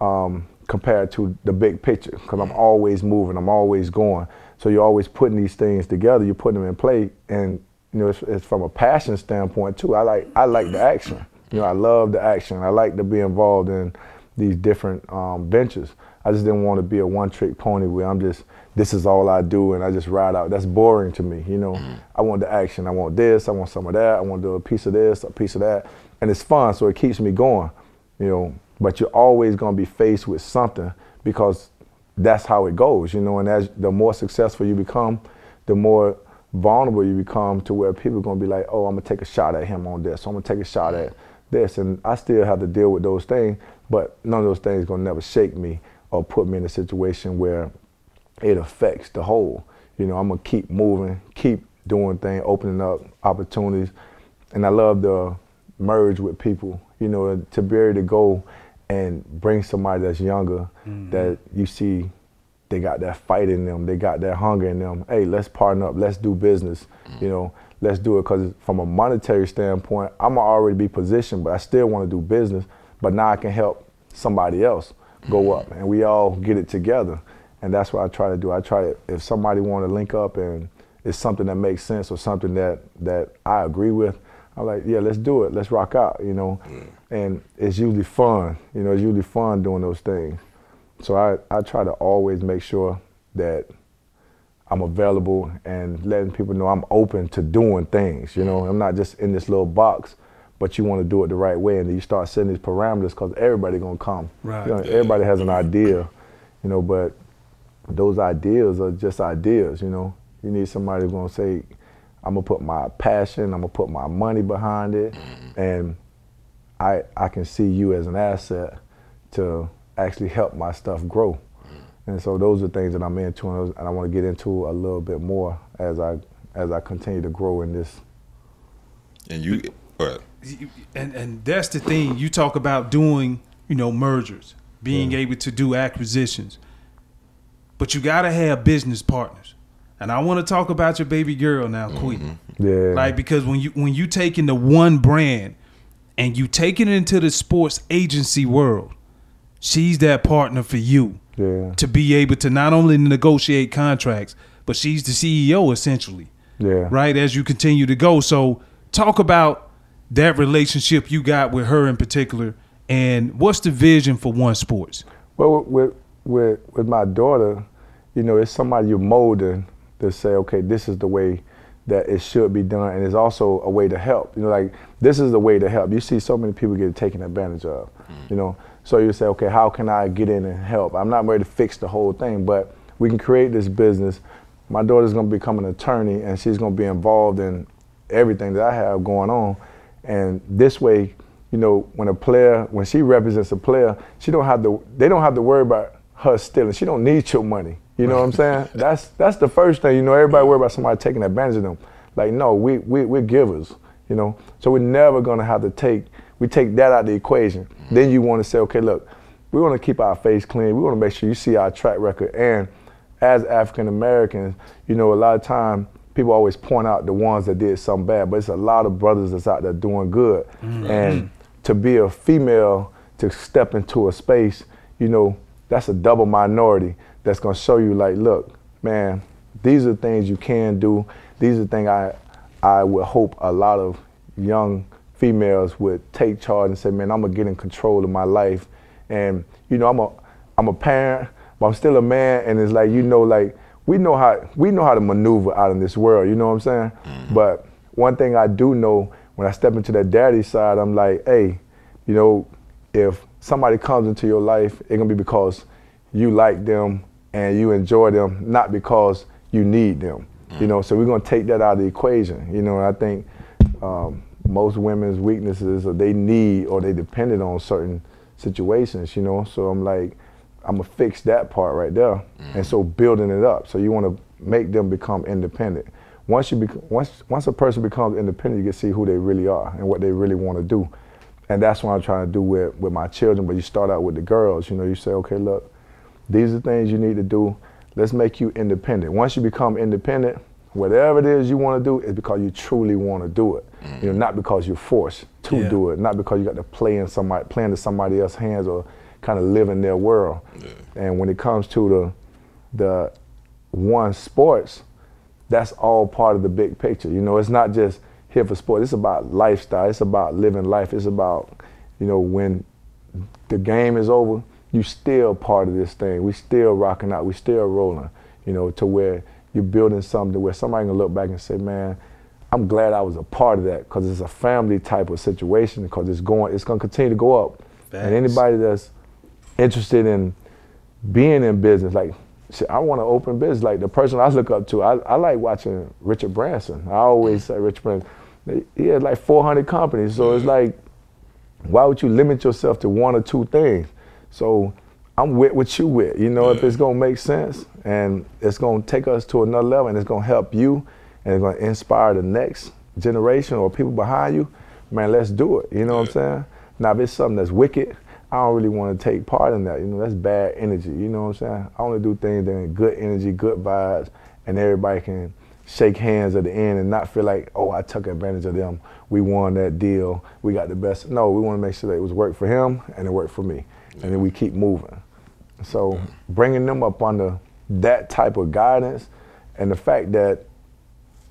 Speaker 5: um, compared to the big picture because I'm always moving, I'm always going. So you're always putting these things together, you're putting them in play, and you know it's, it's from a passion standpoint too. I like I like the action. You know, I love the action. I like to be involved in these different um, ventures. I just didn't want to be a one-trick pony where I'm just this is all I do and I just ride out. That's boring to me. You know, I want the action. I want this. I want some of that. I want to do a piece of this, a piece of that, and it's fun. So it keeps me going. You know, but you're always gonna be faced with something because that's how it goes. You know, and as the more successful you become, the more vulnerable you become to where people are gonna be like, oh, I'm gonna take a shot at him on this. So I'm gonna take a shot at this, and I still have to deal with those things. But none of those things gonna never shake me or put me in a situation where it affects the whole. You know, I'm gonna keep moving, keep doing things, opening up opportunities, and I love to merge with people. You know, to be able to go and bring somebody that's younger mm-hmm. that you see they got that fight in them, they got that hunger in them. Hey, let's partner up, let's do business. Mm. You know, let's do it because from a monetary standpoint, I'm already be positioned, but I still want to do business. But now I can help somebody else go mm-hmm. up, and we all get it together. And that's what I try to do. I try to, if somebody want to link up and it's something that makes sense or something that that I agree with, I'm like, yeah, let's do it. Let's rock out, you know. And it's usually fun, you know. It's usually fun doing those things. So I, I try to always make sure that I'm available and letting people know I'm open to doing things. You know, I'm not just in this little box, but you want to do it the right way, and then you start setting these parameters because everybody gonna come.
Speaker 2: Right.
Speaker 5: You know, everybody has an idea, you know, but those ideas are just ideas. You know, you need somebody who's gonna say, I'm gonna put my passion, I'm gonna put my money behind it, and I I can see you as an asset to actually help my stuff grow. And so those are things that I'm into, and, I want to get into a little bit more as I as I continue to grow in this.
Speaker 7: And you, uh,
Speaker 2: and and that's the thing you talk about doing you know mergers being able to do acquisitions. But you got to have business partners. And i want to talk about your baby girl now mm-hmm. quick
Speaker 5: Yeah.
Speaker 2: like because when you when you take into one brand and you take it into the sports agency world she's that partner for you
Speaker 5: Yeah.
Speaker 2: to be able to not only negotiate contracts but she's the ceo essentially.
Speaker 5: Yeah.
Speaker 2: right? As you continue to go. So talk about that relationship you got with her in particular and what's the vision for one sports
Speaker 5: Well, with with with my daughter, you know, it's somebody you're molding to say, okay, this is the way that it should be done, and it's also a way to help. You know, like this is the way to help. You see so many people get taken advantage of. Mm. You know, so you say, okay, how can I get in and help? I'm not ready to fix the whole thing, but we can create this business. My daughter's gonna become an attorney, and she's gonna be involved in everything that I have going on, and this way you know, when a player, when she represents a player, she don't have to, they don't have to worry about her stealing. She don't need your money. You know what I'm saying? That's that's the first thing. You know, everybody worry about somebody taking advantage of them. Like, no, we we we're givers. You know, so we're never gonna have to take. We take that out of the equation. Mm-hmm. Then you want to say, okay, look, we want to keep our face clean. We want to make sure you see our track record. And as African Americans, you know, a lot of time people always point out the ones that did something bad, but it's a lot of brothers that's out there doing good. Mm-hmm. And mm-hmm. to be a female to step into a space, you know, that's a double minority that's gonna show you like, look, man, these are things you can do. These are things I I would hope a lot of young females would take charge and say, man, I'm gonna get in control of my life. And you know, I'm a I'm a parent, but I'm still a man. And it's like you know, like we know how we know how to maneuver out in this world. You know what I'm saying? Mm-hmm. But one thing I do know when I step into that daddy side, I'm like, hey, you know, if somebody comes into your life, it's gonna be because you like them and you enjoy them, not because you need them. Mm. You know, so we're gonna take that out of the equation. You know, I think um, most women's weaknesses are they need or they dependent on certain situations. You know, so I'm like, I'm gonna fix that part right there, mm. and so building it up. So you want to make them become independent. Once you bec- once once a person becomes independent, you can see who they really are and what they really want to do, and that's what I'm trying to do with with my children. But you start out with the girls. You know, you say, okay, look, these are things you need to do. Let's make you independent. Once you become independent, whatever it is you want to do is because you truly want to do it. Mm. You know, not because you're forced to yeah. do it, not because you got to play in somebody play into somebody else's hands or kind of live in their world. Yeah. And when it comes to the the one sports, that's all part of the big picture. You know, it's not just here for sport. It's about lifestyle. It's about living life. It's about, you know, when the game is over, you still part of this thing. We still rocking out. We still rolling. You know, to where you're building something where somebody can look back and say, man, I'm glad I was a part of that because it's a family type of situation because it's going, it's going to continue to go up. Thanks. And anybody that's interested in being in business, like, I want to open business. Like the person I look up to, I, I like watching Richard Branson. I always say Richard Branson. He had like 400 companies, so it's like, why would you limit yourself to one or two things? So I'm with what you with. You know, if it's gonna make sense and it's gonna take us to another level and it's gonna help you and it's gonna inspire the next generation or people behind you, man, let's do it. You know what I'm saying? Now if it's something that's wicked, I don't really want to take part in that. You know, that's bad energy. You know what I'm saying? I only do things that are good energy, good vibes, and everybody can shake hands at the end and not feel like, oh, I took advantage of them. We won that deal. We got the best. No, we want to make sure that it was work for him and it worked for me and then we keep moving. So bringing them up under that type of guidance and the fact that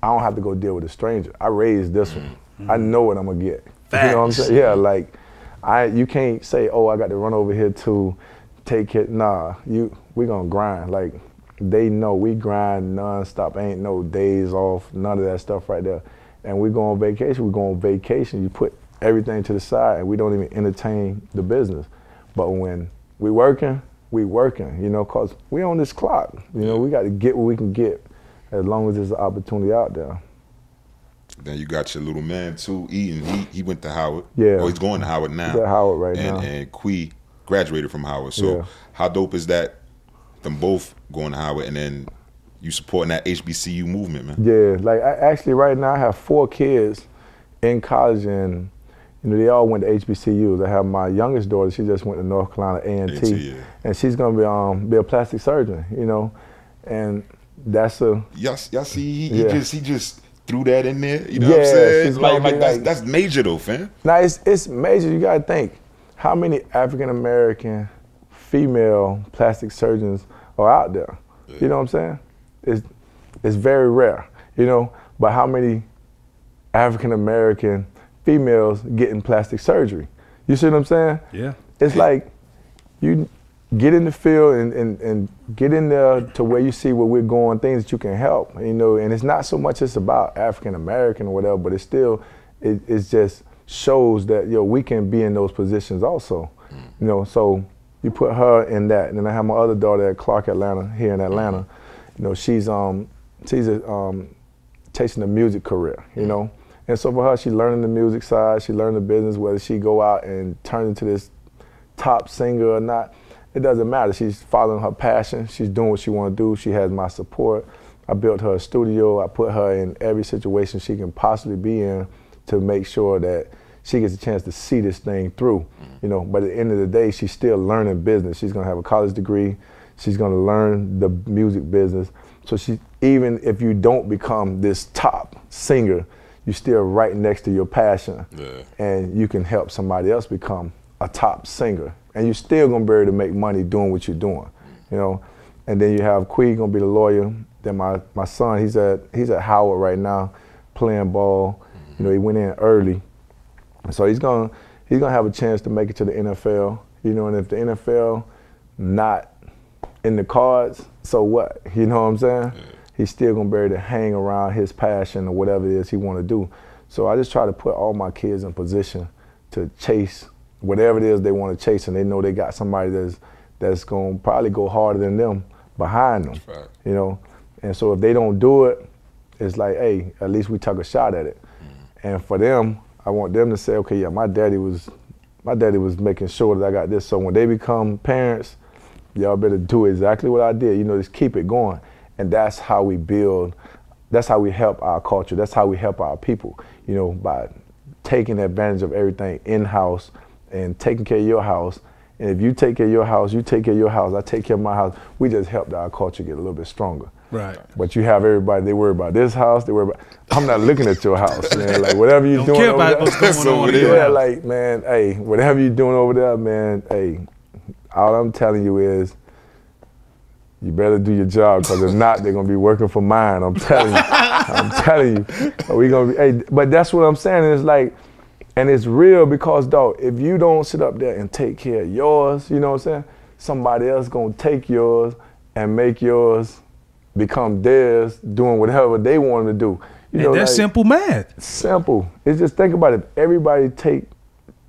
Speaker 5: I don't have to go deal with a stranger. I raised this one. Mm-hmm. I know what I'm gonna get. Facts. You know what I'm saying? Yeah, like I you can't say, oh, I got to run over here to take it. Nah, you we gonna grind. Like they know we grind nonstop. Ain't no days off, none of that stuff right there. And we go on vacation, we go on vacation, you put everything to the side and we don't even entertain the business. But when we working, we working, you know, cause we on this clock. You know, we got to get what we can get, as long as there's an opportunity out there.
Speaker 7: Then you got your little man too, Eden. He he went to Howard.
Speaker 5: Yeah.
Speaker 7: Oh, he's going to Howard now.
Speaker 5: He's at Howard right
Speaker 7: and,
Speaker 5: now.
Speaker 7: And Quee graduated from Howard. So
Speaker 5: yeah.
Speaker 7: how dope is that? Them both going to Howard, and then you supporting that HBCU movement, man.
Speaker 5: Yeah, like I, actually right now I have four kids in college and you know, they all went to HBCUs. I have my youngest daughter. She just went to North Carolina A&T, and she's gonna be um be a plastic surgeon. You know, and that's a
Speaker 7: y'all, y'all see he, yeah. he just he just threw that in there. You know yeah, what I'm saying? Like, like, that's, like, that's major though, fam.
Speaker 5: Now it's it's major. You gotta think how many African American female plastic surgeons are out there. Yeah. You know what I'm saying? It's it's very rare. You know, but how many African American females getting plastic surgery. You see what I'm saying?
Speaker 2: Yeah.
Speaker 5: It's like you get in the field and, and, and get in there to where you see where we're going, things that you can help, you know, and it's not so much it's about African American or whatever, but it's still, it it's just shows that, yo, we can be in those positions also, you know, so you put her in that. And then I have my other daughter at Clark Atlanta, here in Atlanta, you know, she's, um, she's a, um, chasing a music career, you know, and so for her, she learning the music side, she learned the business, whether she go out and turn into this top singer or not, it doesn't matter. She's following her passion. She's doing what she want to do. She has my support. I built her a studio. I put her in every situation she can possibly be in to make sure that she gets a chance to see this thing through. Mm. You know, but at the end of the day, she's still learning business. She's gonna have a college degree. She's gonna learn the music business. So she, even if you don't become this top singer, you're still right next to your passion.
Speaker 7: Yeah.
Speaker 5: And you can help somebody else become a top singer. And you're still gonna be able to make money doing what you're doing. You know? And then you have Quee gonna be the lawyer Then my, my son, he's at he's at Howard right now, playing ball. You know, he went in early, so he's gonna he's gonna have a chance to make it to the NFL. You know, and if the NFL not in the cards, so what? You know what I'm saying? He's still gonna be able to hang around his passion or whatever it is he want to do. So I just try to put all my kids in position to chase whatever it is they want to chase, and they know they got somebody that's that's gonna probably go harder than them behind them.
Speaker 7: Right.
Speaker 5: You know, and so if they don't do it, it's like, hey, at least we took a shot at it. Mm. And for them, I want them to say, okay, yeah, my daddy was, my daddy was making sure that I got this. So when they become parents, y'all better do exactly what I did. You know, just keep it going. And that's how we build. That's how we help our culture. That's how we help our people. You know, by taking advantage of everything in house and taking care of your house. And if you take care of your house, you take care of your house. I take care of my house. We just helped our culture get a little bit stronger.
Speaker 2: Right.
Speaker 5: But you have everybody, they worry about this house, they worry about, I'm not looking at your house, man. Like, whatever you're
Speaker 2: Don't
Speaker 5: doing
Speaker 2: care
Speaker 5: over
Speaker 2: about
Speaker 5: there.
Speaker 2: what's going
Speaker 7: So
Speaker 2: on.
Speaker 7: it
Speaker 2: in
Speaker 5: yeah,
Speaker 2: house.
Speaker 5: like, man, hey, whatever you're doing over there, man, hey, all I'm telling you is, you better do your job, because if not, they're gonna be working for mine. I'm telling you. I'm telling you. We gonna be, hey, but that's what I'm saying. It's like, and it's real because, dog, if you don't sit up there and take care of yours, you know what I'm saying? Somebody else gonna take yours and make yours become theirs, doing whatever they want to do. You
Speaker 2: And that's
Speaker 5: like-
Speaker 2: simple math.
Speaker 5: simple. It's just think about it. Everybody take,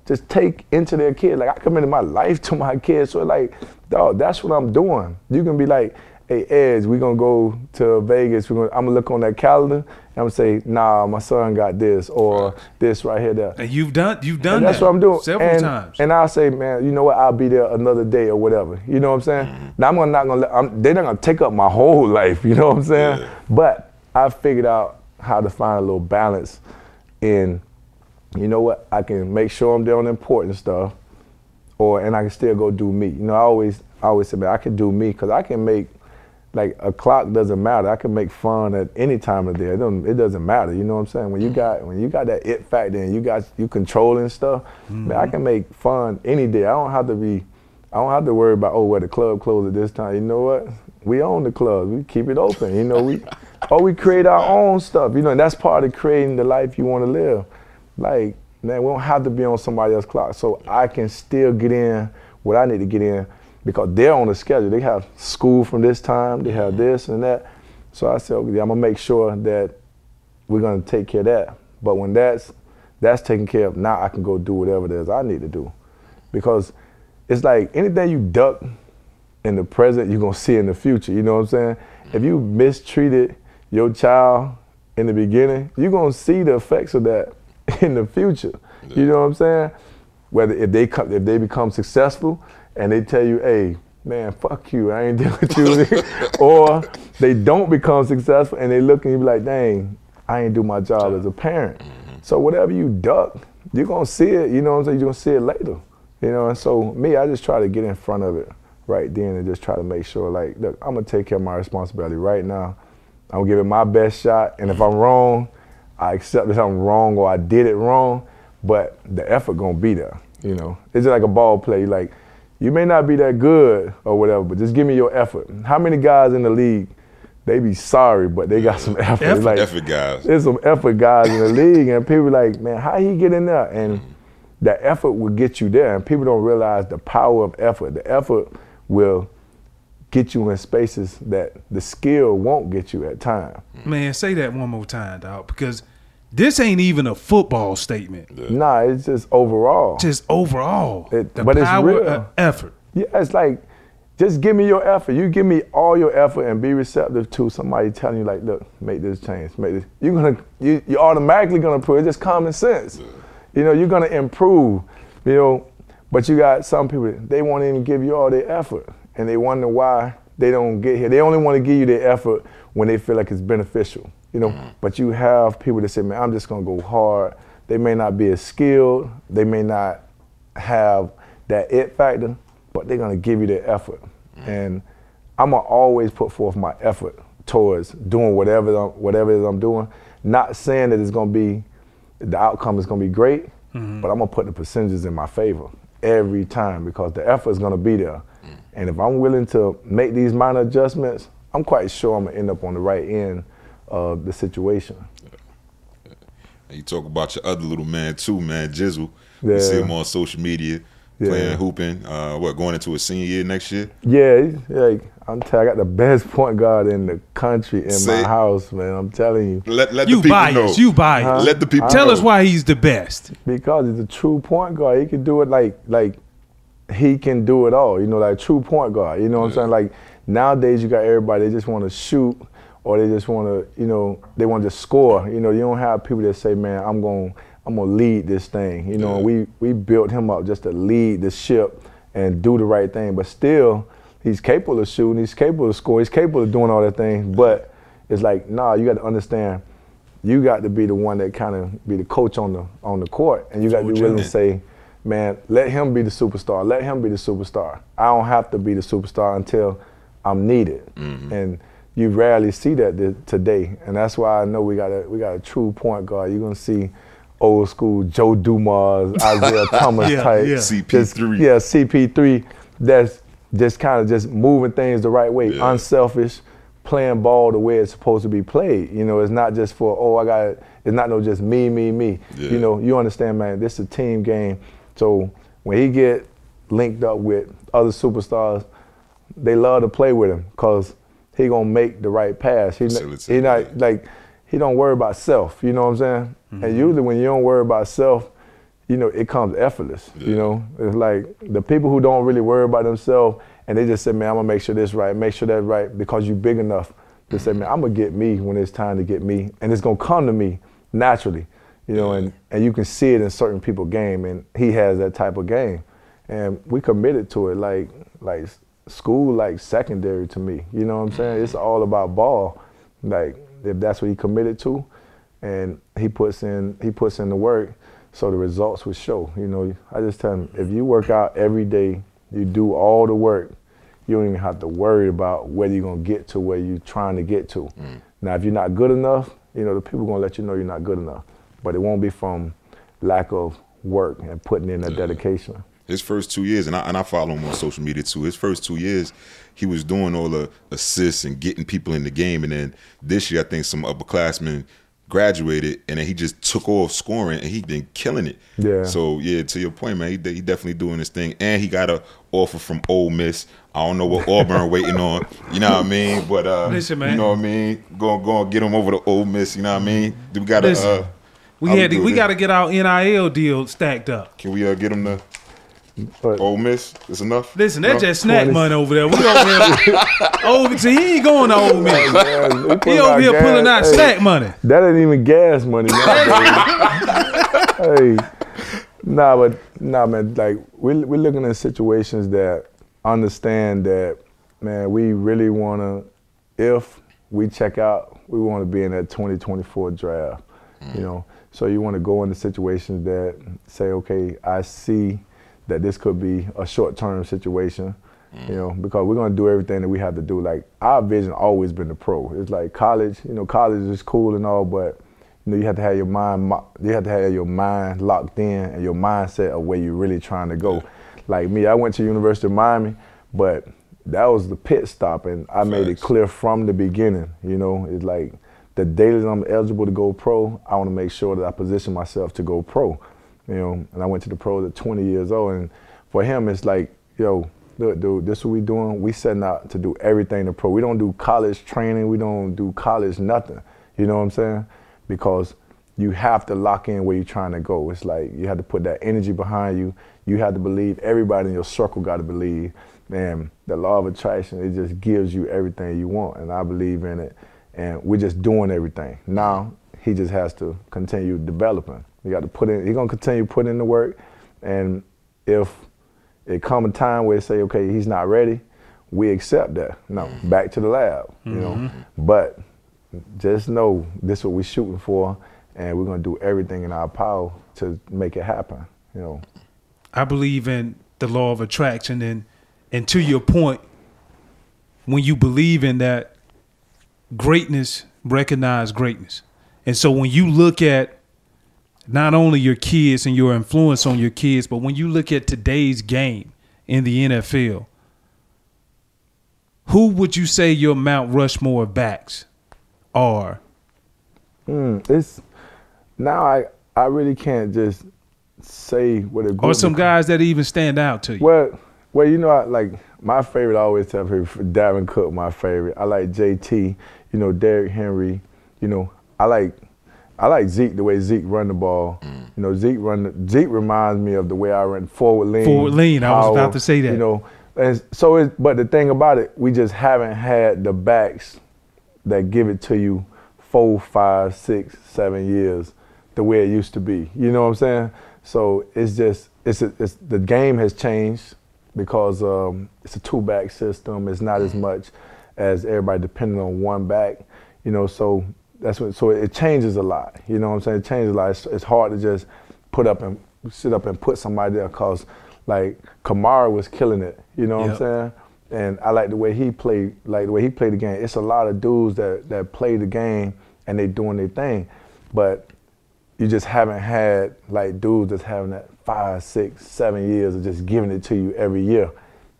Speaker 5: just take into their kid. Like I committed my life to my kids, so like, dog, that's what I'm doing. You can be like, hey, Eds, we gonna go to Vegas. We're gonna, I'm gonna look on that calendar. I'm gonna say, nah, my son got this or this right here, there.
Speaker 2: And you've done you've done
Speaker 5: And that's
Speaker 2: that
Speaker 5: what I'm doing.
Speaker 2: several
Speaker 5: and,
Speaker 2: times.
Speaker 5: And I'll say, man, you know what? I'll be there another day or whatever. You know what I'm saying?
Speaker 2: Mm-hmm.
Speaker 5: Now I'm gonna not gonna. Let, I'm, they're not gonna take up my whole life. You know what I'm saying? But I figured out how to find a little balance in. You know what? I can make sure I'm doing important stuff, or and I can still go do me. You know, I always I always say, man, I can do me because I can make. Like a clock doesn't matter. I can make fun at any time of the day. It doesn't, it doesn't matter. You know what I'm saying? When you mm. got when you got that it factor and you got you controlling stuff, man, I mm-hmm. can make fun any day. I don't have to be I don't have to worry about oh where the club closed at this time. You know what? We own the club. We keep it open. You know we or we create our own stuff. You know, and that's part of creating the life you want to live. Like man, we don't have to be on somebody else's clock. So I can still get in what I need to get in because they're on the schedule. They have school from this time. They have this and that. So I said, okay, I'm gonna make sure that we're gonna take care of that. But when that's that's taken care of, now I can go do whatever it is I need to do. Because it's like anything you duck in the present, you're gonna see in the future. You know what I'm saying? If you mistreated your child in the beginning, you're gonna see the effects of that in the future. You know what I'm saying? Whether if they come, if they become successful and they tell you, hey, man, fuck you, I ain't dealing with you, or they don't become successful and they look and you be like, dang, I ain't do my job as a parent. Mm-hmm. So whatever you duck, you're gonna see it. You know what I'm saying? You're gonna see it later. You know, and so me, I just try to get in front of it right then and just try to make sure, like, look, I'm gonna take care of my responsibility right now. I'm gonna give it my best shot, and if I'm wrong, I accept that I'm wrong or I did it wrong, but the effort gonna be there. You know, it's just like a ball play. Like, you may not be that good or whatever, but just give me your effort. How many guys in the league, they be sorry, but they got some effort. It's like,
Speaker 7: Effort guys.
Speaker 5: there's some effort guys in the league, and people like, man, how he get in there? And that effort will get you there, and people don't realize the power of effort. The effort will get you in spaces that the skill won't get you at time.
Speaker 2: Man, say that one more time, dog, because this ain't even a football statement.
Speaker 5: Nah, it's just overall.
Speaker 2: Just overall,
Speaker 5: It-
Speaker 2: the
Speaker 5: but it's real.
Speaker 2: of effort.
Speaker 5: Yeah, it's like, just give me your effort. You give me all your effort and be receptive to somebody telling you, like, look, make this change, make this. You're gonna, you, you're automatically gonna improve. It's just common sense. You know, you're gonna improve. You know, but you got some people they won't even give you all their effort, and they wonder why they don't get here. They only want to give you their effort when they feel like it's beneficial. You know, mm. but you have people that say, man, I'm just gonna go hard. They may not be as skilled. They may not have that it factor, but they're gonna give you their effort. Mm. And I'm gonna always put forth my effort towards doing whatever I'm, whatever it is I'm doing. Not saying that it's gonna be the outcome is gonna be great, mm-hmm. but I'm gonna put the percentages in my favor every time because the effort is gonna be there. And if I'm willing to make these minor adjustments, I'm quite sure I'm gonna end up on the right end of the situation.
Speaker 7: And you talk about your other little man too, man, Jizzle.
Speaker 5: Yeah.
Speaker 7: You see him on social media playing hooping. Uh, what going into a senior year next year?
Speaker 5: Yeah, like I'm telling you, I got the best point guard in the country in
Speaker 7: Say-
Speaker 5: my house, man. I'm telling you.
Speaker 7: Let let
Speaker 2: You
Speaker 7: the people
Speaker 2: biased.
Speaker 7: know.
Speaker 2: You biased.
Speaker 7: Let the people
Speaker 2: Tell
Speaker 7: know.
Speaker 2: us why he's the best.
Speaker 5: Because he's a true point guard. He can do it like like he can do it all. You know, like true point guard. You know what I'm saying? Like nowadays you got everybody they just want to shoot or they just want to, you know, they want to score. You know, you don't have people that say, "Man, I'm going I'm going to lead this thing." You know,
Speaker 7: Yeah.
Speaker 5: we we built him up just to lead the ship and do the right thing, but still he's capable of shooting, he's capable of scoring, he's capable of doing all that thing, but it's like, nah, you got to understand you got to be the one that kind of be the coach on the on the court, and you got to be willing
Speaker 7: in
Speaker 5: to say, "Man, let him be the superstar. Let him be the superstar. I don't have to be the superstar until I'm needed." Mm-hmm. And you rarely see that th- today, and that's why I know we got a we got a true point guard. You're gonna see old school Joe Dumars, Isiah Thomas
Speaker 2: Yeah,
Speaker 5: type,
Speaker 2: yeah.
Speaker 7: CP3.
Speaker 5: yeah, CP3. That's just kind of just moving things the right way,
Speaker 7: Yeah.
Speaker 5: unselfish, playing ball the way it's supposed to be played. You know, it's not just for oh I got. It's not no just me, me, me.
Speaker 7: Yeah.
Speaker 5: You know, you understand, man. This is a team game. So when he get linked up with other superstars, they love to play with him because he gonna make the right pass. He, he not
Speaker 7: yeah.
Speaker 5: like he don't worry about self. You know what I'm saying?
Speaker 7: Mm-hmm.
Speaker 5: And usually when you don't worry about self, you know it comes effortless. You know, it's like the people who don't really worry about themselves and they just say, man, I'm gonna make sure this right, make sure that right because you big enough to say, man, I'm gonna get me when it's time to get me, and it's gonna come to me naturally. You know, and, and you can see it in certain people game, and he has that type of game, and we committed to it like like school like secondary to me. You know what I'm saying? It's all about ball. Like if that's what he committed to, and he puts in he puts in the work, so the results would show. You know, I just tell him if you work out every day, you do all the work, you don't even have to worry about whether you're gonna get to where you're trying to get to. Mm. Now, if you're not good enough, you know the people gonna let you know you're not good enough, but it won't be from lack of work and putting in that dedication.
Speaker 7: His first two years, and I and I follow him on social media too. His first two years, he was doing all the assists and getting people in the game, and then this year, I think some upperclassmen graduated, and then he just took off scoring, and he been killing it.
Speaker 5: Yeah.
Speaker 7: So yeah, to your point, man, he, he definitely doing his thing, and he got a offer from Ole Miss. I don't know what Auburn waiting on. You know what I mean? But uh,
Speaker 2: Listen, man.
Speaker 7: you know what I mean? Go go get him over to Ole Miss. You know what I mean? We got to.
Speaker 2: Listen, We had to, we got to get our NIL deal stacked up.
Speaker 7: Can we uh, get them to
Speaker 5: But
Speaker 7: Ole Miss? Is enough?
Speaker 2: Listen, that's
Speaker 7: No?
Speaker 2: just snack
Speaker 5: 20.
Speaker 2: money over there. We over here. oh, see, he ain't going to Ole Miss.
Speaker 5: Man,
Speaker 2: He over
Speaker 5: out
Speaker 2: here pulling out
Speaker 5: gas. Hey,
Speaker 2: snack money.
Speaker 5: That ain't even gas money nowadays. hey, nah, but nah, man. Like we we're looking at situations that understand that, man. We really wanna, if we check out, we want to be in that 2024 draft. You know, so you want to go into situations that say, okay, I see that this could be a short-term situation. You know, mm. because we're gonna do everything that we have to do. Like our vision always been the pro. It's like college. You know, college is cool and all, but you know, you have to have your mind. You have to have your mind locked in and your mindset of where you're really trying to go. Like me, I went to University of Miami, but that was the pit stop, and I made it clear from the beginning. You know, it's like the day that I'm eligible to go pro, I want to make sure that I position myself to go pro. You know, and I went to the pros at 20 years old, and for him, it's like, yo, look, dude, this is what we doing. We setting out to do everything to pro. We don't do college training. We don't do college nothing. You know what I'm saying? Because you have to lock in where you're trying to go. It's like you have to put that energy behind you. You have to believe. Everybody in your circle got to believe. Man, the law of attraction, it just gives you everything you want. And I believe in it. And we're just doing everything. Now, he just has to continue developing. You got to put in, he's going to continue putting in the work. And if it come a time where they say, okay, he's not ready, we accept that. No, mm-hmm. back to the lab, you know. Mm-hmm. But just know this is what we're shooting for, and we're gonna do everything in our power to make it happen. You know.
Speaker 2: I believe in the law of attraction and and to your point, when you believe in that, greatness recognize greatness. And so when you look at not only your kids and your influence on your kids, but when you look at today's game in the NFL, who would you say your Mount Rushmore backs are?
Speaker 5: Mm, it's now I I really can't just say what a group
Speaker 2: Or some guys that even stand out to you?
Speaker 5: Well, well, you know, I, like my favorite. I always tell people Dalvin Cook, my favorite. I like JT. You know, Derrick Henry. You know, I like I like Zeke the way Zeke run the ball. You know, Zeke run the, Zeke reminds me of the way I run forward lean.
Speaker 2: Forward lean, I was about to say that.
Speaker 5: You know, and so it, but the thing about it, we just haven't had the backs that give it to you four, five, six, seven years the way it used to be. You know what I'm saying? So it's just it's, a, it's the game has changed because um, it's a two back system. It's not as much as everybody depending on one back. You know, so that's what. So it changes a lot. You know what I'm saying? It changes a lot. It's, it's hard to just put up and sit up and put somebody there because like Kamara was killing it. You know what
Speaker 2: Yep.
Speaker 5: I'm saying? And I like the way he played, like the way he played the game. It's a lot of dudes that that play the game and they doing their thing, but you just haven't had like dudes that's having that five, six, seven years of just giving it to you every year.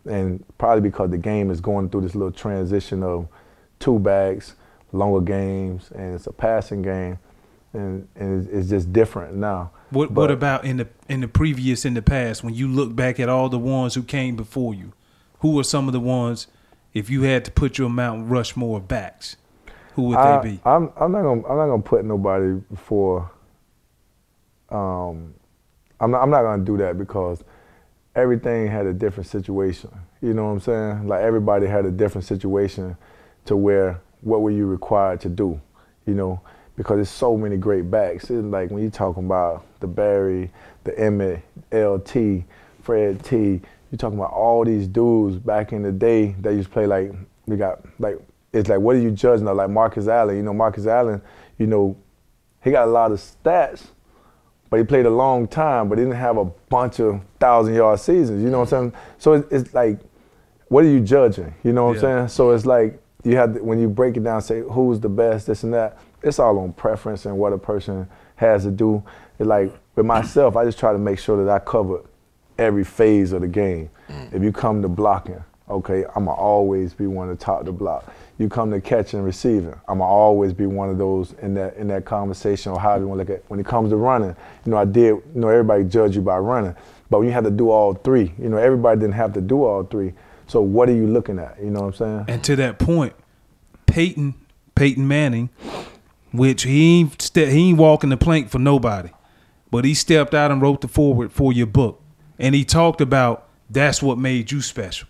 Speaker 5: And probably because the game is going through this little transition of two bags, longer games, and it's a passing game, and, and it's, it's just different now.
Speaker 2: What
Speaker 5: But-
Speaker 2: What about in the in the previous in the past when you look back at all the ones who came before you? Who are some of the ones? If you had to put your Mount Rushmore backs, who would
Speaker 5: I,
Speaker 2: they be?
Speaker 5: I'm, I'm not gonna I'm not gonna put nobody before. Um, I'm not I'm not gonna do that because everything had a different situation. You know what I'm saying? Like everybody had a different situation to where what were you required to do? You know, because there's so many great backs. It's like when you're talking about the Barry, the Emmett, LT, Fred T. You're talking about all these dudes back in the day that used to play like we got like it's like what are you judging? Like Marcus Allen, you know, Marcus Allen, you know, he got a lot of stats, but he played a long time, but he didn't have a bunch of thousand yard seasons. You know what I'm saying? So it's, it's like, what are you judging? You know what
Speaker 2: Yeah.
Speaker 5: I'm saying? So it's like you have to, when you break it down, say who's the best, this and that. It's all on preference and what a person has to do. It's like with myself, I just try to make sure that I cover every phase of the game. Mm. If you come to blocking, okay, I'ma always be one to top the block. You come to catch and receiving, I'ma always be one of those in that in that conversation or how you want to look at when it comes to running. You know, I did, you know, everybody judge you by running. But when you have to do all three, you know, everybody didn't have to do all three. So what are you looking at? You know what I'm saying?
Speaker 2: And to that point, Peyton Peyton Manning, which he ain't ste- he ain't walking the plank for nobody, but he stepped out and wrote the forward for your book, and he talked about that's what made you special,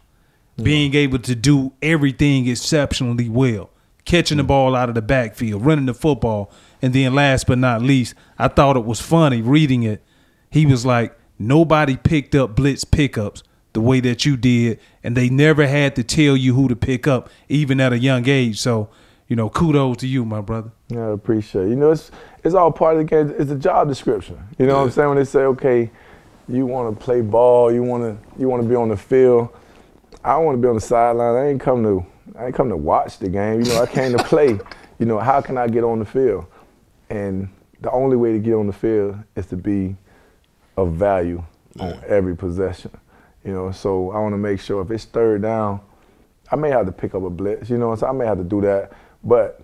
Speaker 2: being able to do everything exceptionally well, catching the ball out of the backfield, running the football, and then last but not least, I thought it was funny reading it. He was like, nobody picked up blitz pickups the way that you did, and they never had to tell you who to pick up, even at a young age. So, you know, kudos to you, my brother.
Speaker 5: Yeah, I appreciate. it. You know, it's it's all part of the game. It's a job description. You know what I'm saying? When they say, okay, you want to play ball, you want to you want to be on the field. I want to be on the sideline. I ain't come to I ain't come to watch the game. You know, I came to play. You know, how can I get on the field? And the only way to get on the field is to be of value on every possession. You know, so I want to make sure if it's third down, I may have to pick up a blitz. You know, so I may have to do that, but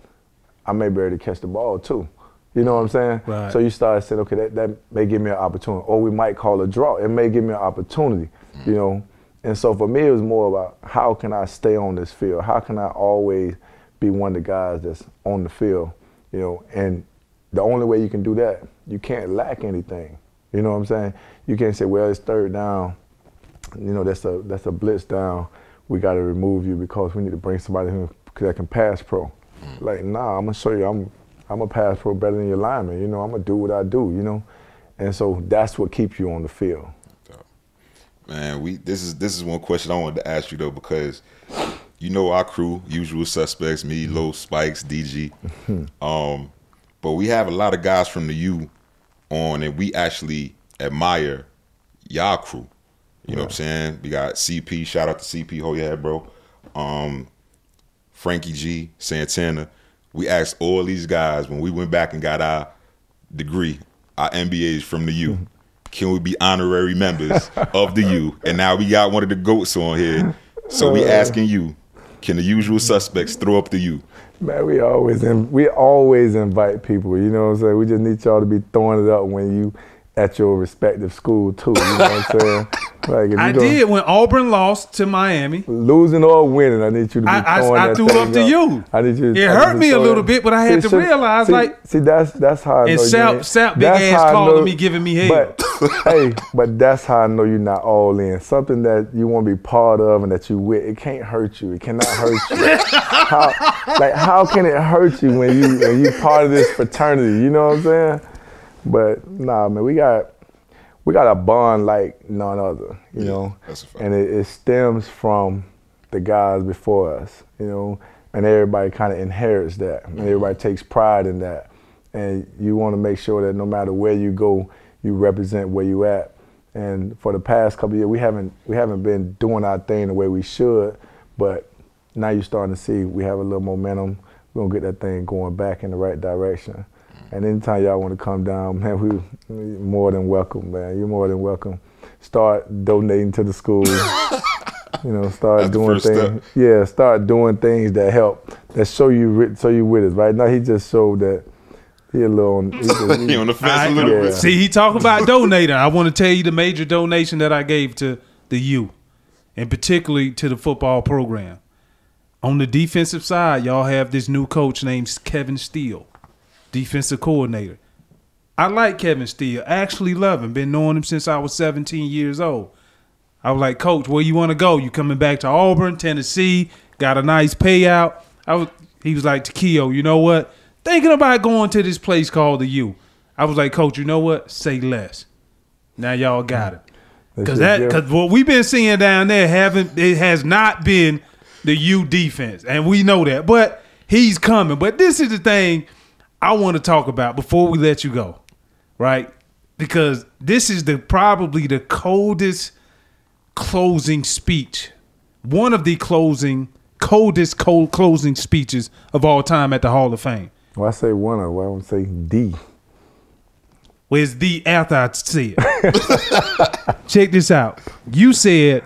Speaker 5: I may be able to catch the ball too. You know what I'm saying?
Speaker 2: Right.
Speaker 5: So you start saying, okay, that, that may give me an opportunity, or we might call a draw. It may give me an opportunity. Mm. You know, and so for me, it was more about how can I stay on this field? How can I always be one of the guys that's on the field? You know, and the only way you can do that, you can't lack anything. You know what I'm saying? You can't say, well, it's third down. You know, that's a that's a blitz down. We got to remove you because we need to bring somebody who that can pass pro. Mm. Like, nah, I'm gonna show you. I'm I'm a pass pro better than your lineman. You know, I'm gonna do what I do. You know, and so that's what keeps you on the field.
Speaker 7: Man, we this is this is one question I wanted to ask you though because you know our crew, usual suspects, me, Low, Spikes, DG. Um, but we have a lot of guys from the U on, and we actually admire y'all crew. You know what I'm saying? We got CP. Shout out to CP. Hold your head, bro. Um, Frankie G, Santana. We asked all these guys when we went back and got our degree, our MBAs from the U. Can we be honorary members of the U? And now we got one of the goats on here. So we uh, asking you, Can the usual suspects throw up the U?
Speaker 5: Man, we always in, we always invite people. You know what I'm saying? We just need y'all to be throwing it up when you at your respective school too. You know what I'm saying? Like
Speaker 2: I
Speaker 5: go-
Speaker 2: did when Auburn lost to Miami.
Speaker 5: losing or winning, I need you to be
Speaker 2: I- I- I
Speaker 5: that
Speaker 2: threw up to you.
Speaker 5: I need you. To,
Speaker 2: It hurt me a little bit, but I had to realize,
Speaker 5: see,
Speaker 2: like-
Speaker 5: see, that's that's how I
Speaker 2: And
Speaker 5: Sapp-
Speaker 2: Sapp big
Speaker 5: that's
Speaker 2: ass calling
Speaker 5: know-
Speaker 2: me, giving me hell.
Speaker 5: But hey, but that's how I know you're not all in. Something that you want to be part of and that you with. It can't hurt you. It cannot hurt you. how, like how can it hurt you when you when you part of this fraternity? You know what I'm saying? But nah, man, we got we got a bond like none other. You know,
Speaker 7: that's a fact.
Speaker 5: and it, it stems from the guys before us. You know, and everybody kind of inherits that, and mm-hmm. everybody takes pride in that. And you want to make sure that no matter where you go, you represent where you at. And for the past couple years, we haven't we haven't been doing our thing the way we should, but now you're starting to see we have a little momentum. We're gonna get that thing going back in the right direction. And anytime y'all want to come down, man, we we more than welcome, man. You're more than welcome. Start donating to the school. you know, start
Speaker 7: That's
Speaker 5: doing
Speaker 7: first step.
Speaker 5: things. Yeah, start doing things that help, that show you, ri- show you with us. Right now, he just showed that he a little. On, he just-
Speaker 7: He on the fence
Speaker 2: I-
Speaker 7: a little
Speaker 5: Yeah.
Speaker 7: bit.
Speaker 2: See, he talk about donating. I want to tell you the major donation that I gave to the U, and particularly to the football program. On the defensive side, y'all have this new coach named Kevin Steele, defensive coordinator. I like Kevin Steele. I actually love him. Been knowing him since I was 17 years old. I was like, Coach, where you want to go? You coming back to Auburn, Tennessee? Got a nice payout. I was. He was like, Takeo, you know what? Thinking about going to this place called the U. I was like, Coach, you know what? Say less. Now y'all got it. Cause that, cause what we've been seeing down there haven't it has not been the U defense, and we know that. But he's coming. But this is the thing I want to talk about before we let you go, right? Because this is the probably the coldest closing speech, one of the closing coldest cold closing speeches of all time at the Hall of Fame.
Speaker 5: well, I say one of. Well, I don't say D.
Speaker 2: Where's the after I say it? Check this out. You said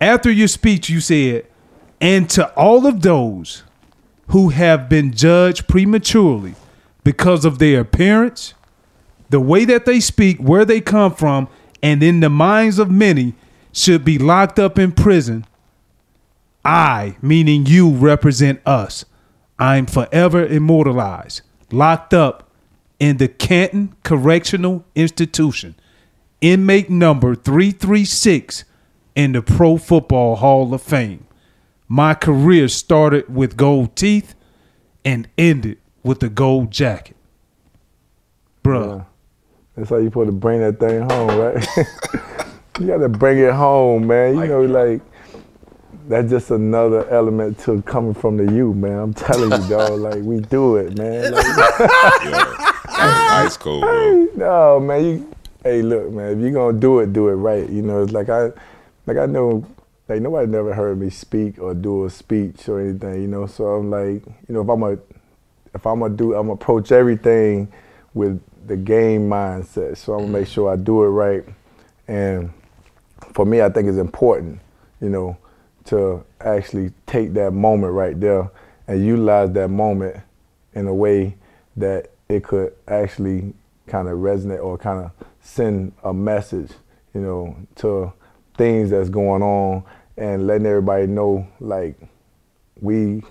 Speaker 2: after your speech, you said, and to all of those who have been judged prematurely because of their appearance, the way that they speak, where they come from, and in the minds of many, should be locked up in prison. I, meaning you, represent us. I'm forever immortalized, locked up in the Canton Correctional Institution, inmate number 336 in the Pro Football Hall of Fame. My career started with gold teeth and ended with a gold jacket. Bruh.
Speaker 5: Yeah. That's how you supposed to bring that thing home, right? you got to bring it home, man. You know, like that's just another element to coming from the you, man. I'm telling you, dog. Like we do it, man. Like,
Speaker 7: Ice cold, bro.
Speaker 5: no, man. You, hey, look, man. If you're gonna do it, do it right. You know, it's like I, like I know, like nobody never heard me speak or do a speech or anything. You know, so I'm like, you know, if I'm a, if I'm gonna do, I'm gonna approach everything with the game mindset. So I'm gonna make sure I do it right. And for me, I think it's important, you know, to actually take that moment right there and utilize that moment in a way that it could actually kind of resonate or kind of send a message, you know, to things that's going on and letting everybody know like we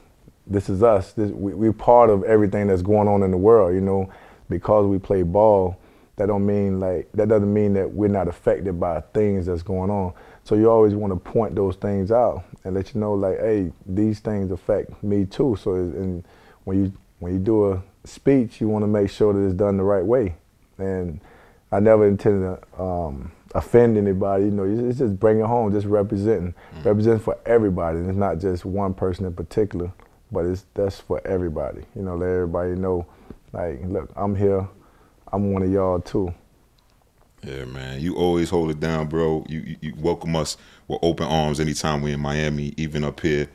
Speaker 5: this is us. This, we, we're part of everything that's going on in the world, you know, because we play ball. That don't mean like that doesn't mean that we're not affected by things that's going on. So you always want to point those things out and let you know like, hey, these things affect me too. So and when you when you do a speech, you want to make sure that it's done the right way. And I never intended to um, offend anybody. You know, it's just bring it home, just representing, representing for everybody. And it's not just one person in particular, but it's that's for everybody. You know, let everybody know, like, look, I'm here. I'm one of y'all too.
Speaker 7: Yeah, man. You always hold it down, bro. You, you, you welcome us with open arms anytime we're in Miami, even up here.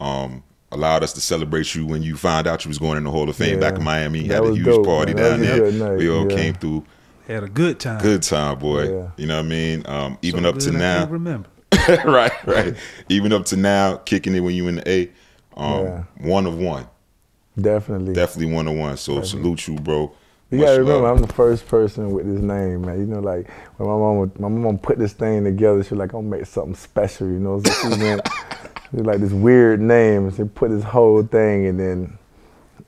Speaker 7: Um, allowed us to celebrate you when you found out you was going in the Hall of Fame
Speaker 5: Yeah.
Speaker 7: back in Miami.
Speaker 5: You
Speaker 7: Had a huge
Speaker 5: dope,
Speaker 7: party
Speaker 5: man.
Speaker 7: Down there. We all
Speaker 5: yeah.
Speaker 7: came through.
Speaker 2: Had a good time.
Speaker 7: Good time, boy.
Speaker 5: Yeah.
Speaker 7: You know what I mean? Um, even
Speaker 2: So
Speaker 7: up to
Speaker 2: good I
Speaker 7: now.
Speaker 2: can't remember.
Speaker 7: right, right. Even up to now, kicking it when you in the A, um,
Speaker 5: Yeah.
Speaker 7: one of one,
Speaker 5: Definitely.
Speaker 7: definitely one of one. So salute you, bro.
Speaker 5: You
Speaker 7: Much
Speaker 5: gotta remember,
Speaker 7: love.
Speaker 5: I'm the first person with this name, man. You know, like when my mom, my mom put this thing together, she was like, "I'm gonna make something special," you know. So she went, she was like this weird name, and she put this whole thing, and then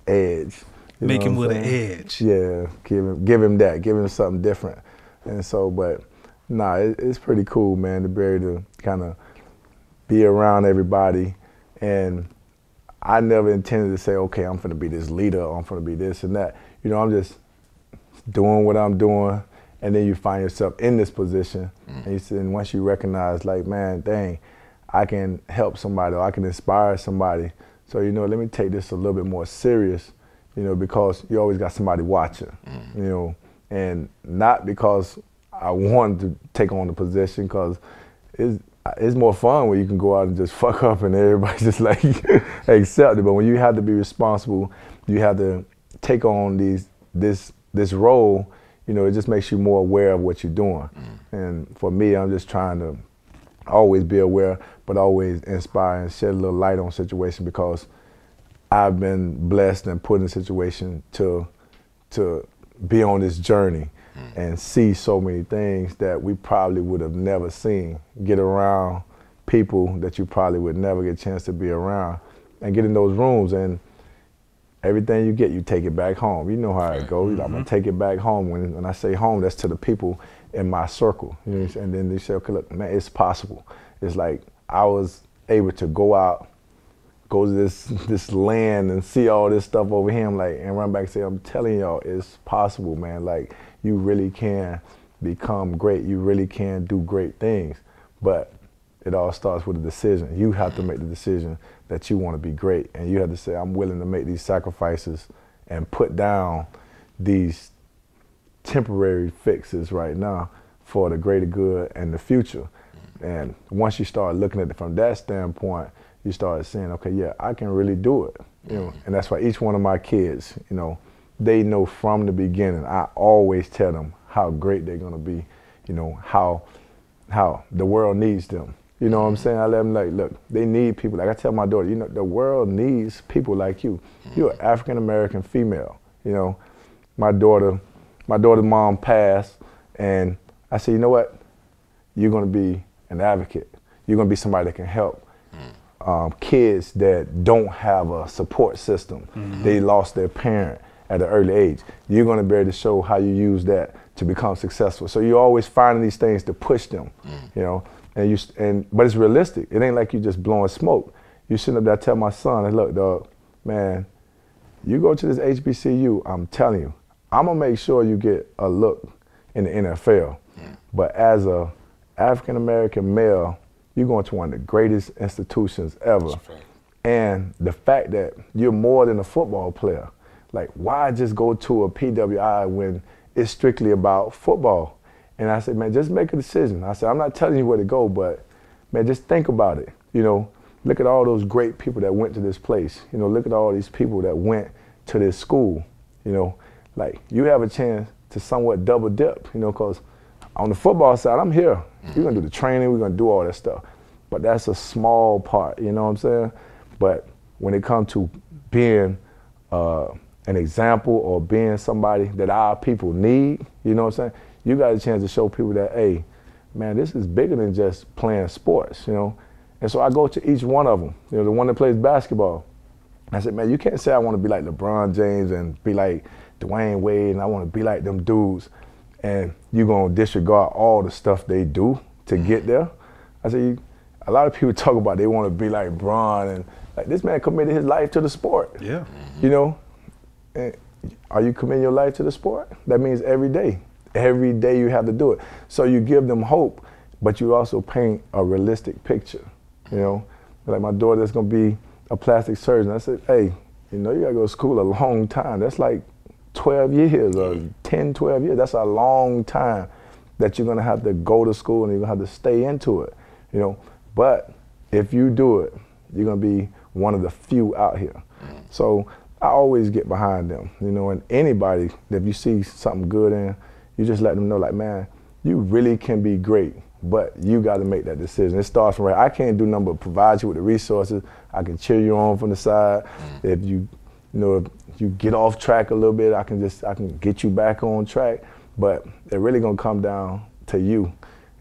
Speaker 5: Edge.
Speaker 2: Make him with an edge.
Speaker 5: Yeah, give him, give him that, give him something different, and so, but nah, it, it's pretty cool, man, to be able to kind of be around everybody, and I never intended to say, okay, I'm gonna be this leader, I'm gonna be this and that. You know, I'm just doing what I'm doing, and then you find yourself in this position, mm. and you see, and once you recognize, like, man, dang, I can help somebody, or I can inspire somebody. So you know, let me take this a little bit more serious, you know, because you always got somebody watching, mm. you know, and not because I wanted to take on the position, because it's it's more fun when you can go out and just fuck up and everybody just like accept it. But when you have to be responsible, you have to take on these this this role. You know, it just makes you more aware of what you're doing. Mm. And for me, I'm just trying to always be aware, but always inspire and shed a little light on situation because I've been blessed and put in a situation to to be on this journey hmm. and see so many things that we probably would have never seen. Get around people that you probably would never get a chance to be around and get in those rooms and everything you get, you take it back home. You know how it goes. I'm gonna mm-hmm. take it back home. When, when I say home, that's to the people in my circle. You know what I'm saying? And then they say, okay, look, man, it's possible. It's like I was able to go out, go to this this land and see all this stuff over here. I'm like, and run back and say, I'm telling y'all, it's possible, man. Like you really can become great. You really can do great things. But it all starts with a decision. You have to make the decision that you want to be great, and you have to say, I'm willing to make these sacrifices and put down these temporary fixes right now for the greater good and the future. And once you start looking at it from that standpoint, you start saying, okay, yeah, I can really do it. You know, and that's why each one of my kids, you know, they know from the beginning. I always tell them how great they're gonna be. You know how how the world needs them. You know what I'm saying? I let them like, look, they need people. Like I tell my daughter, you know, the world needs people like you. You're an African American female. You know, my daughter, my daughter's mom passed, and I said, you know what? You're gonna be an advocate. You're gonna be somebody that can help um, kids that don't have a support system. They lost their parent at an early age. You're going to be able to show how you use that to become successful. So you're always finding these things to push them, you know. And you and but it's realistic. It ain't like you just blowing smoke. You sitting up there tell my son, hey, look, dog, man, you go to this HBCU. I'm telling you, I'm gonna make sure you get a look in the NFL. But as a African American male, you're going to one of the greatest institutions ever. And the fact that you're more than a football player, like why just go to a PWI when it's strictly about football? And I said, man, just make a decision. I said, I'm not telling you where to go, but man, just think about it. You know, look at all those great people that went to this place. You know, look at all these people that went to this school. You know, like you have a chance to somewhat double dip. You know, because on the football side, I'm here. We're gonna do the training. We're gonna do all that stuff. But that's a small part. You know what I'm saying? But when it comes to being uh, an example or being somebody that our people need, you know what I'm saying? You got a chance to show people that, hey, man, this is bigger than just playing sports, you know? And so I go to each one of them. You know, the one that plays basketball. I said, man, you can't say I want to be like LeBron James and be like Dwyane Wade and I want to be like them dudes. And you're going to disregard all the stuff they do to mm-hmm. get there. I said, you, a lot of people talk about they want to be like Bron and like this man committed his life to the sport.
Speaker 2: Yeah. Mm-hmm.
Speaker 5: You know, and are you committing your life to the sport? That means every day. Every day you have to do it. So you give them hope, but you also paint a realistic picture. You know, like my daughter that's gonna be a plastic surgeon. I said, hey, you know, you gotta go to school a long time. That's like 12 years or 10, 12 years. That's a long time that you're gonna have to go to school and you're gonna have to stay into it. You know, but if you do it, you're gonna be one of the few out here. Mm. So I always get behind them, you know, and anybody that if you see something good in, you just let them know like, man, you really can be great. But you got to make that decision. It starts from right. I can't do nothing but provide you with the resources. I can cheer you on from the side. Mm. If you, you know, if you get off track a little bit, I can just I can get you back on track. But it really gonna come down to you.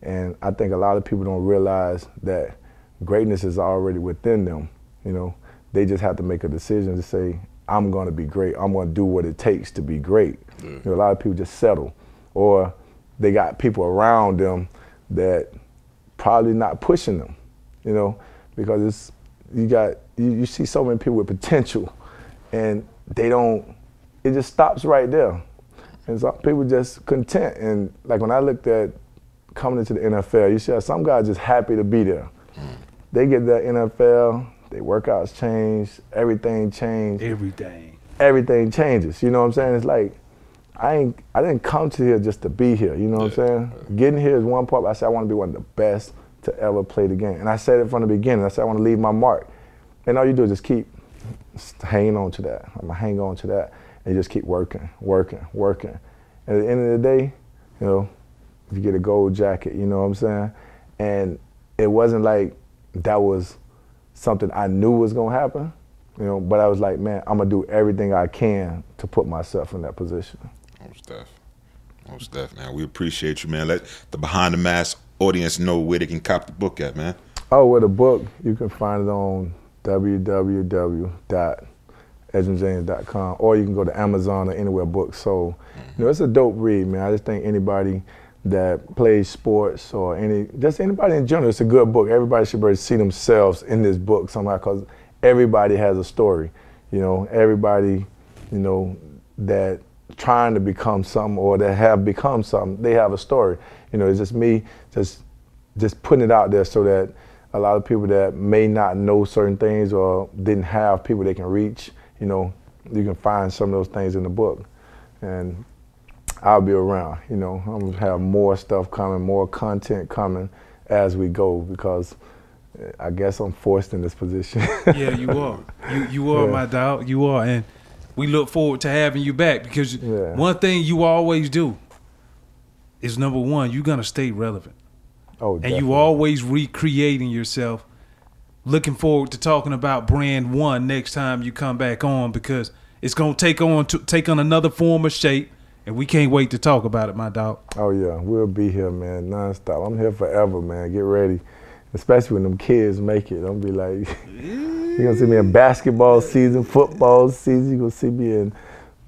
Speaker 5: And I think a lot of people don't realize that greatness is already within them. You know, they just have to make a decision to say, I'm going to be great. I'm going to do what it takes to be great. You know, a lot of people just settle, or they got people around them that probably not pushing them. You know, because it's you got you, you see so many people with potential, and they don't. It just stops right there, and some people just content. And like when I looked at coming into the NFL, you see some guys just happy to be there. Mm. They get the NFL, their workouts change, everything changed
Speaker 2: Everything.
Speaker 5: everything changes. You know what I'm saying? It's like I ain't I didn't come to here just to be here. You know what I'm saying? Getting here is one part. But I said I want to be one of the best to ever play the game, and I said it from the beginning. I said I want to leave my mark, and all you do is just keep hanging on to that. I'm gonna hang on to that, and just keep working, working, working. And at the end of the day, you know, if you get a gold jacket, you know what I'm saying? And it wasn't like that was something I knew was gonna happen, you know, but I was like, man, I'm gonna do everything I can to put myself in that position.
Speaker 7: Most def. Most def, man. We appreciate you, man. Let the behind the mask audience know where they can cop the book at, man.
Speaker 5: Oh, with a book, you can find it on www.edgerrinjames.com or you can go to Amazon or anywhere books sold. You know, it's a dope read, man. I just think anybody that plays sports or any, just anybody in general, it's a good book. Everybody should be see themselves in this book somehow because everybody has a story. You know, everybody, you know, that trying to become something or that have become something, they have a story. You know, it's just me just just putting it out there so that a lot of people that may not know certain things or didn't have people they can reach, you know, you can find some of those things in the book. And I'll be around, you know, I'm gonna have more stuff coming, more content coming as we go because uh, I guess I'm forced in this position.
Speaker 2: Yeah, you are. You you are
Speaker 5: Yeah.
Speaker 2: my dog. You are, and we look forward to having you back because
Speaker 5: Yeah.
Speaker 2: one thing you always do is number one, you're gonna stay relevant,
Speaker 5: oh,
Speaker 2: and
Speaker 5: definitely.
Speaker 2: you always recreating yourself. Looking forward to talking about brand one next time you come back on because it's gonna take on to take on another form of shape, and we can't wait to talk about it, my dog.
Speaker 5: Oh yeah, we'll be here, man, nonstop. I'm here forever, man. Get ready, especially when them kids make it. I'm be like, you're gonna see me in basketball season, football season. You're gonna see me in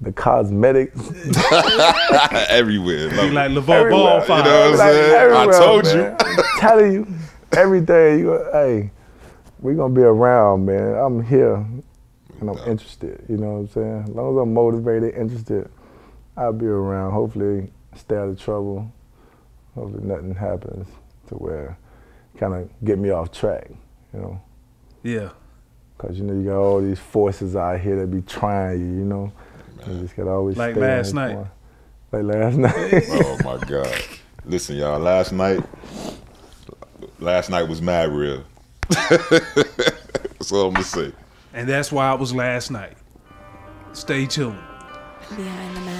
Speaker 5: the cosmetics.
Speaker 7: Everywhere. Love
Speaker 2: You
Speaker 7: it.
Speaker 2: like LaVar
Speaker 5: Everywhere,
Speaker 2: Ball
Speaker 7: you know what I'm
Speaker 5: Like,
Speaker 7: saying? I
Speaker 5: everywhere,
Speaker 7: told you.
Speaker 5: I'm telling you, everything. You, go- hey, we gonna be around, man. I'm here, and I'm interested. You know what I'm saying? As long as I'm motivated, interested, I'll be around. Hopefully, stay out of trouble. Hopefully, nothing happens to where kind of get me off track. You know,
Speaker 2: Yeah.
Speaker 5: because you know you got all these forces out here that be trying you. You know, you just gotta always
Speaker 2: Like
Speaker 5: stay
Speaker 2: last night.
Speaker 5: point. Like last night.
Speaker 7: Oh my God. Listen, y'all, last night last night was mad real. That's all I'm gonna say.
Speaker 2: And that's why it was last night. Stay tuned.
Speaker 6: Behind the mask.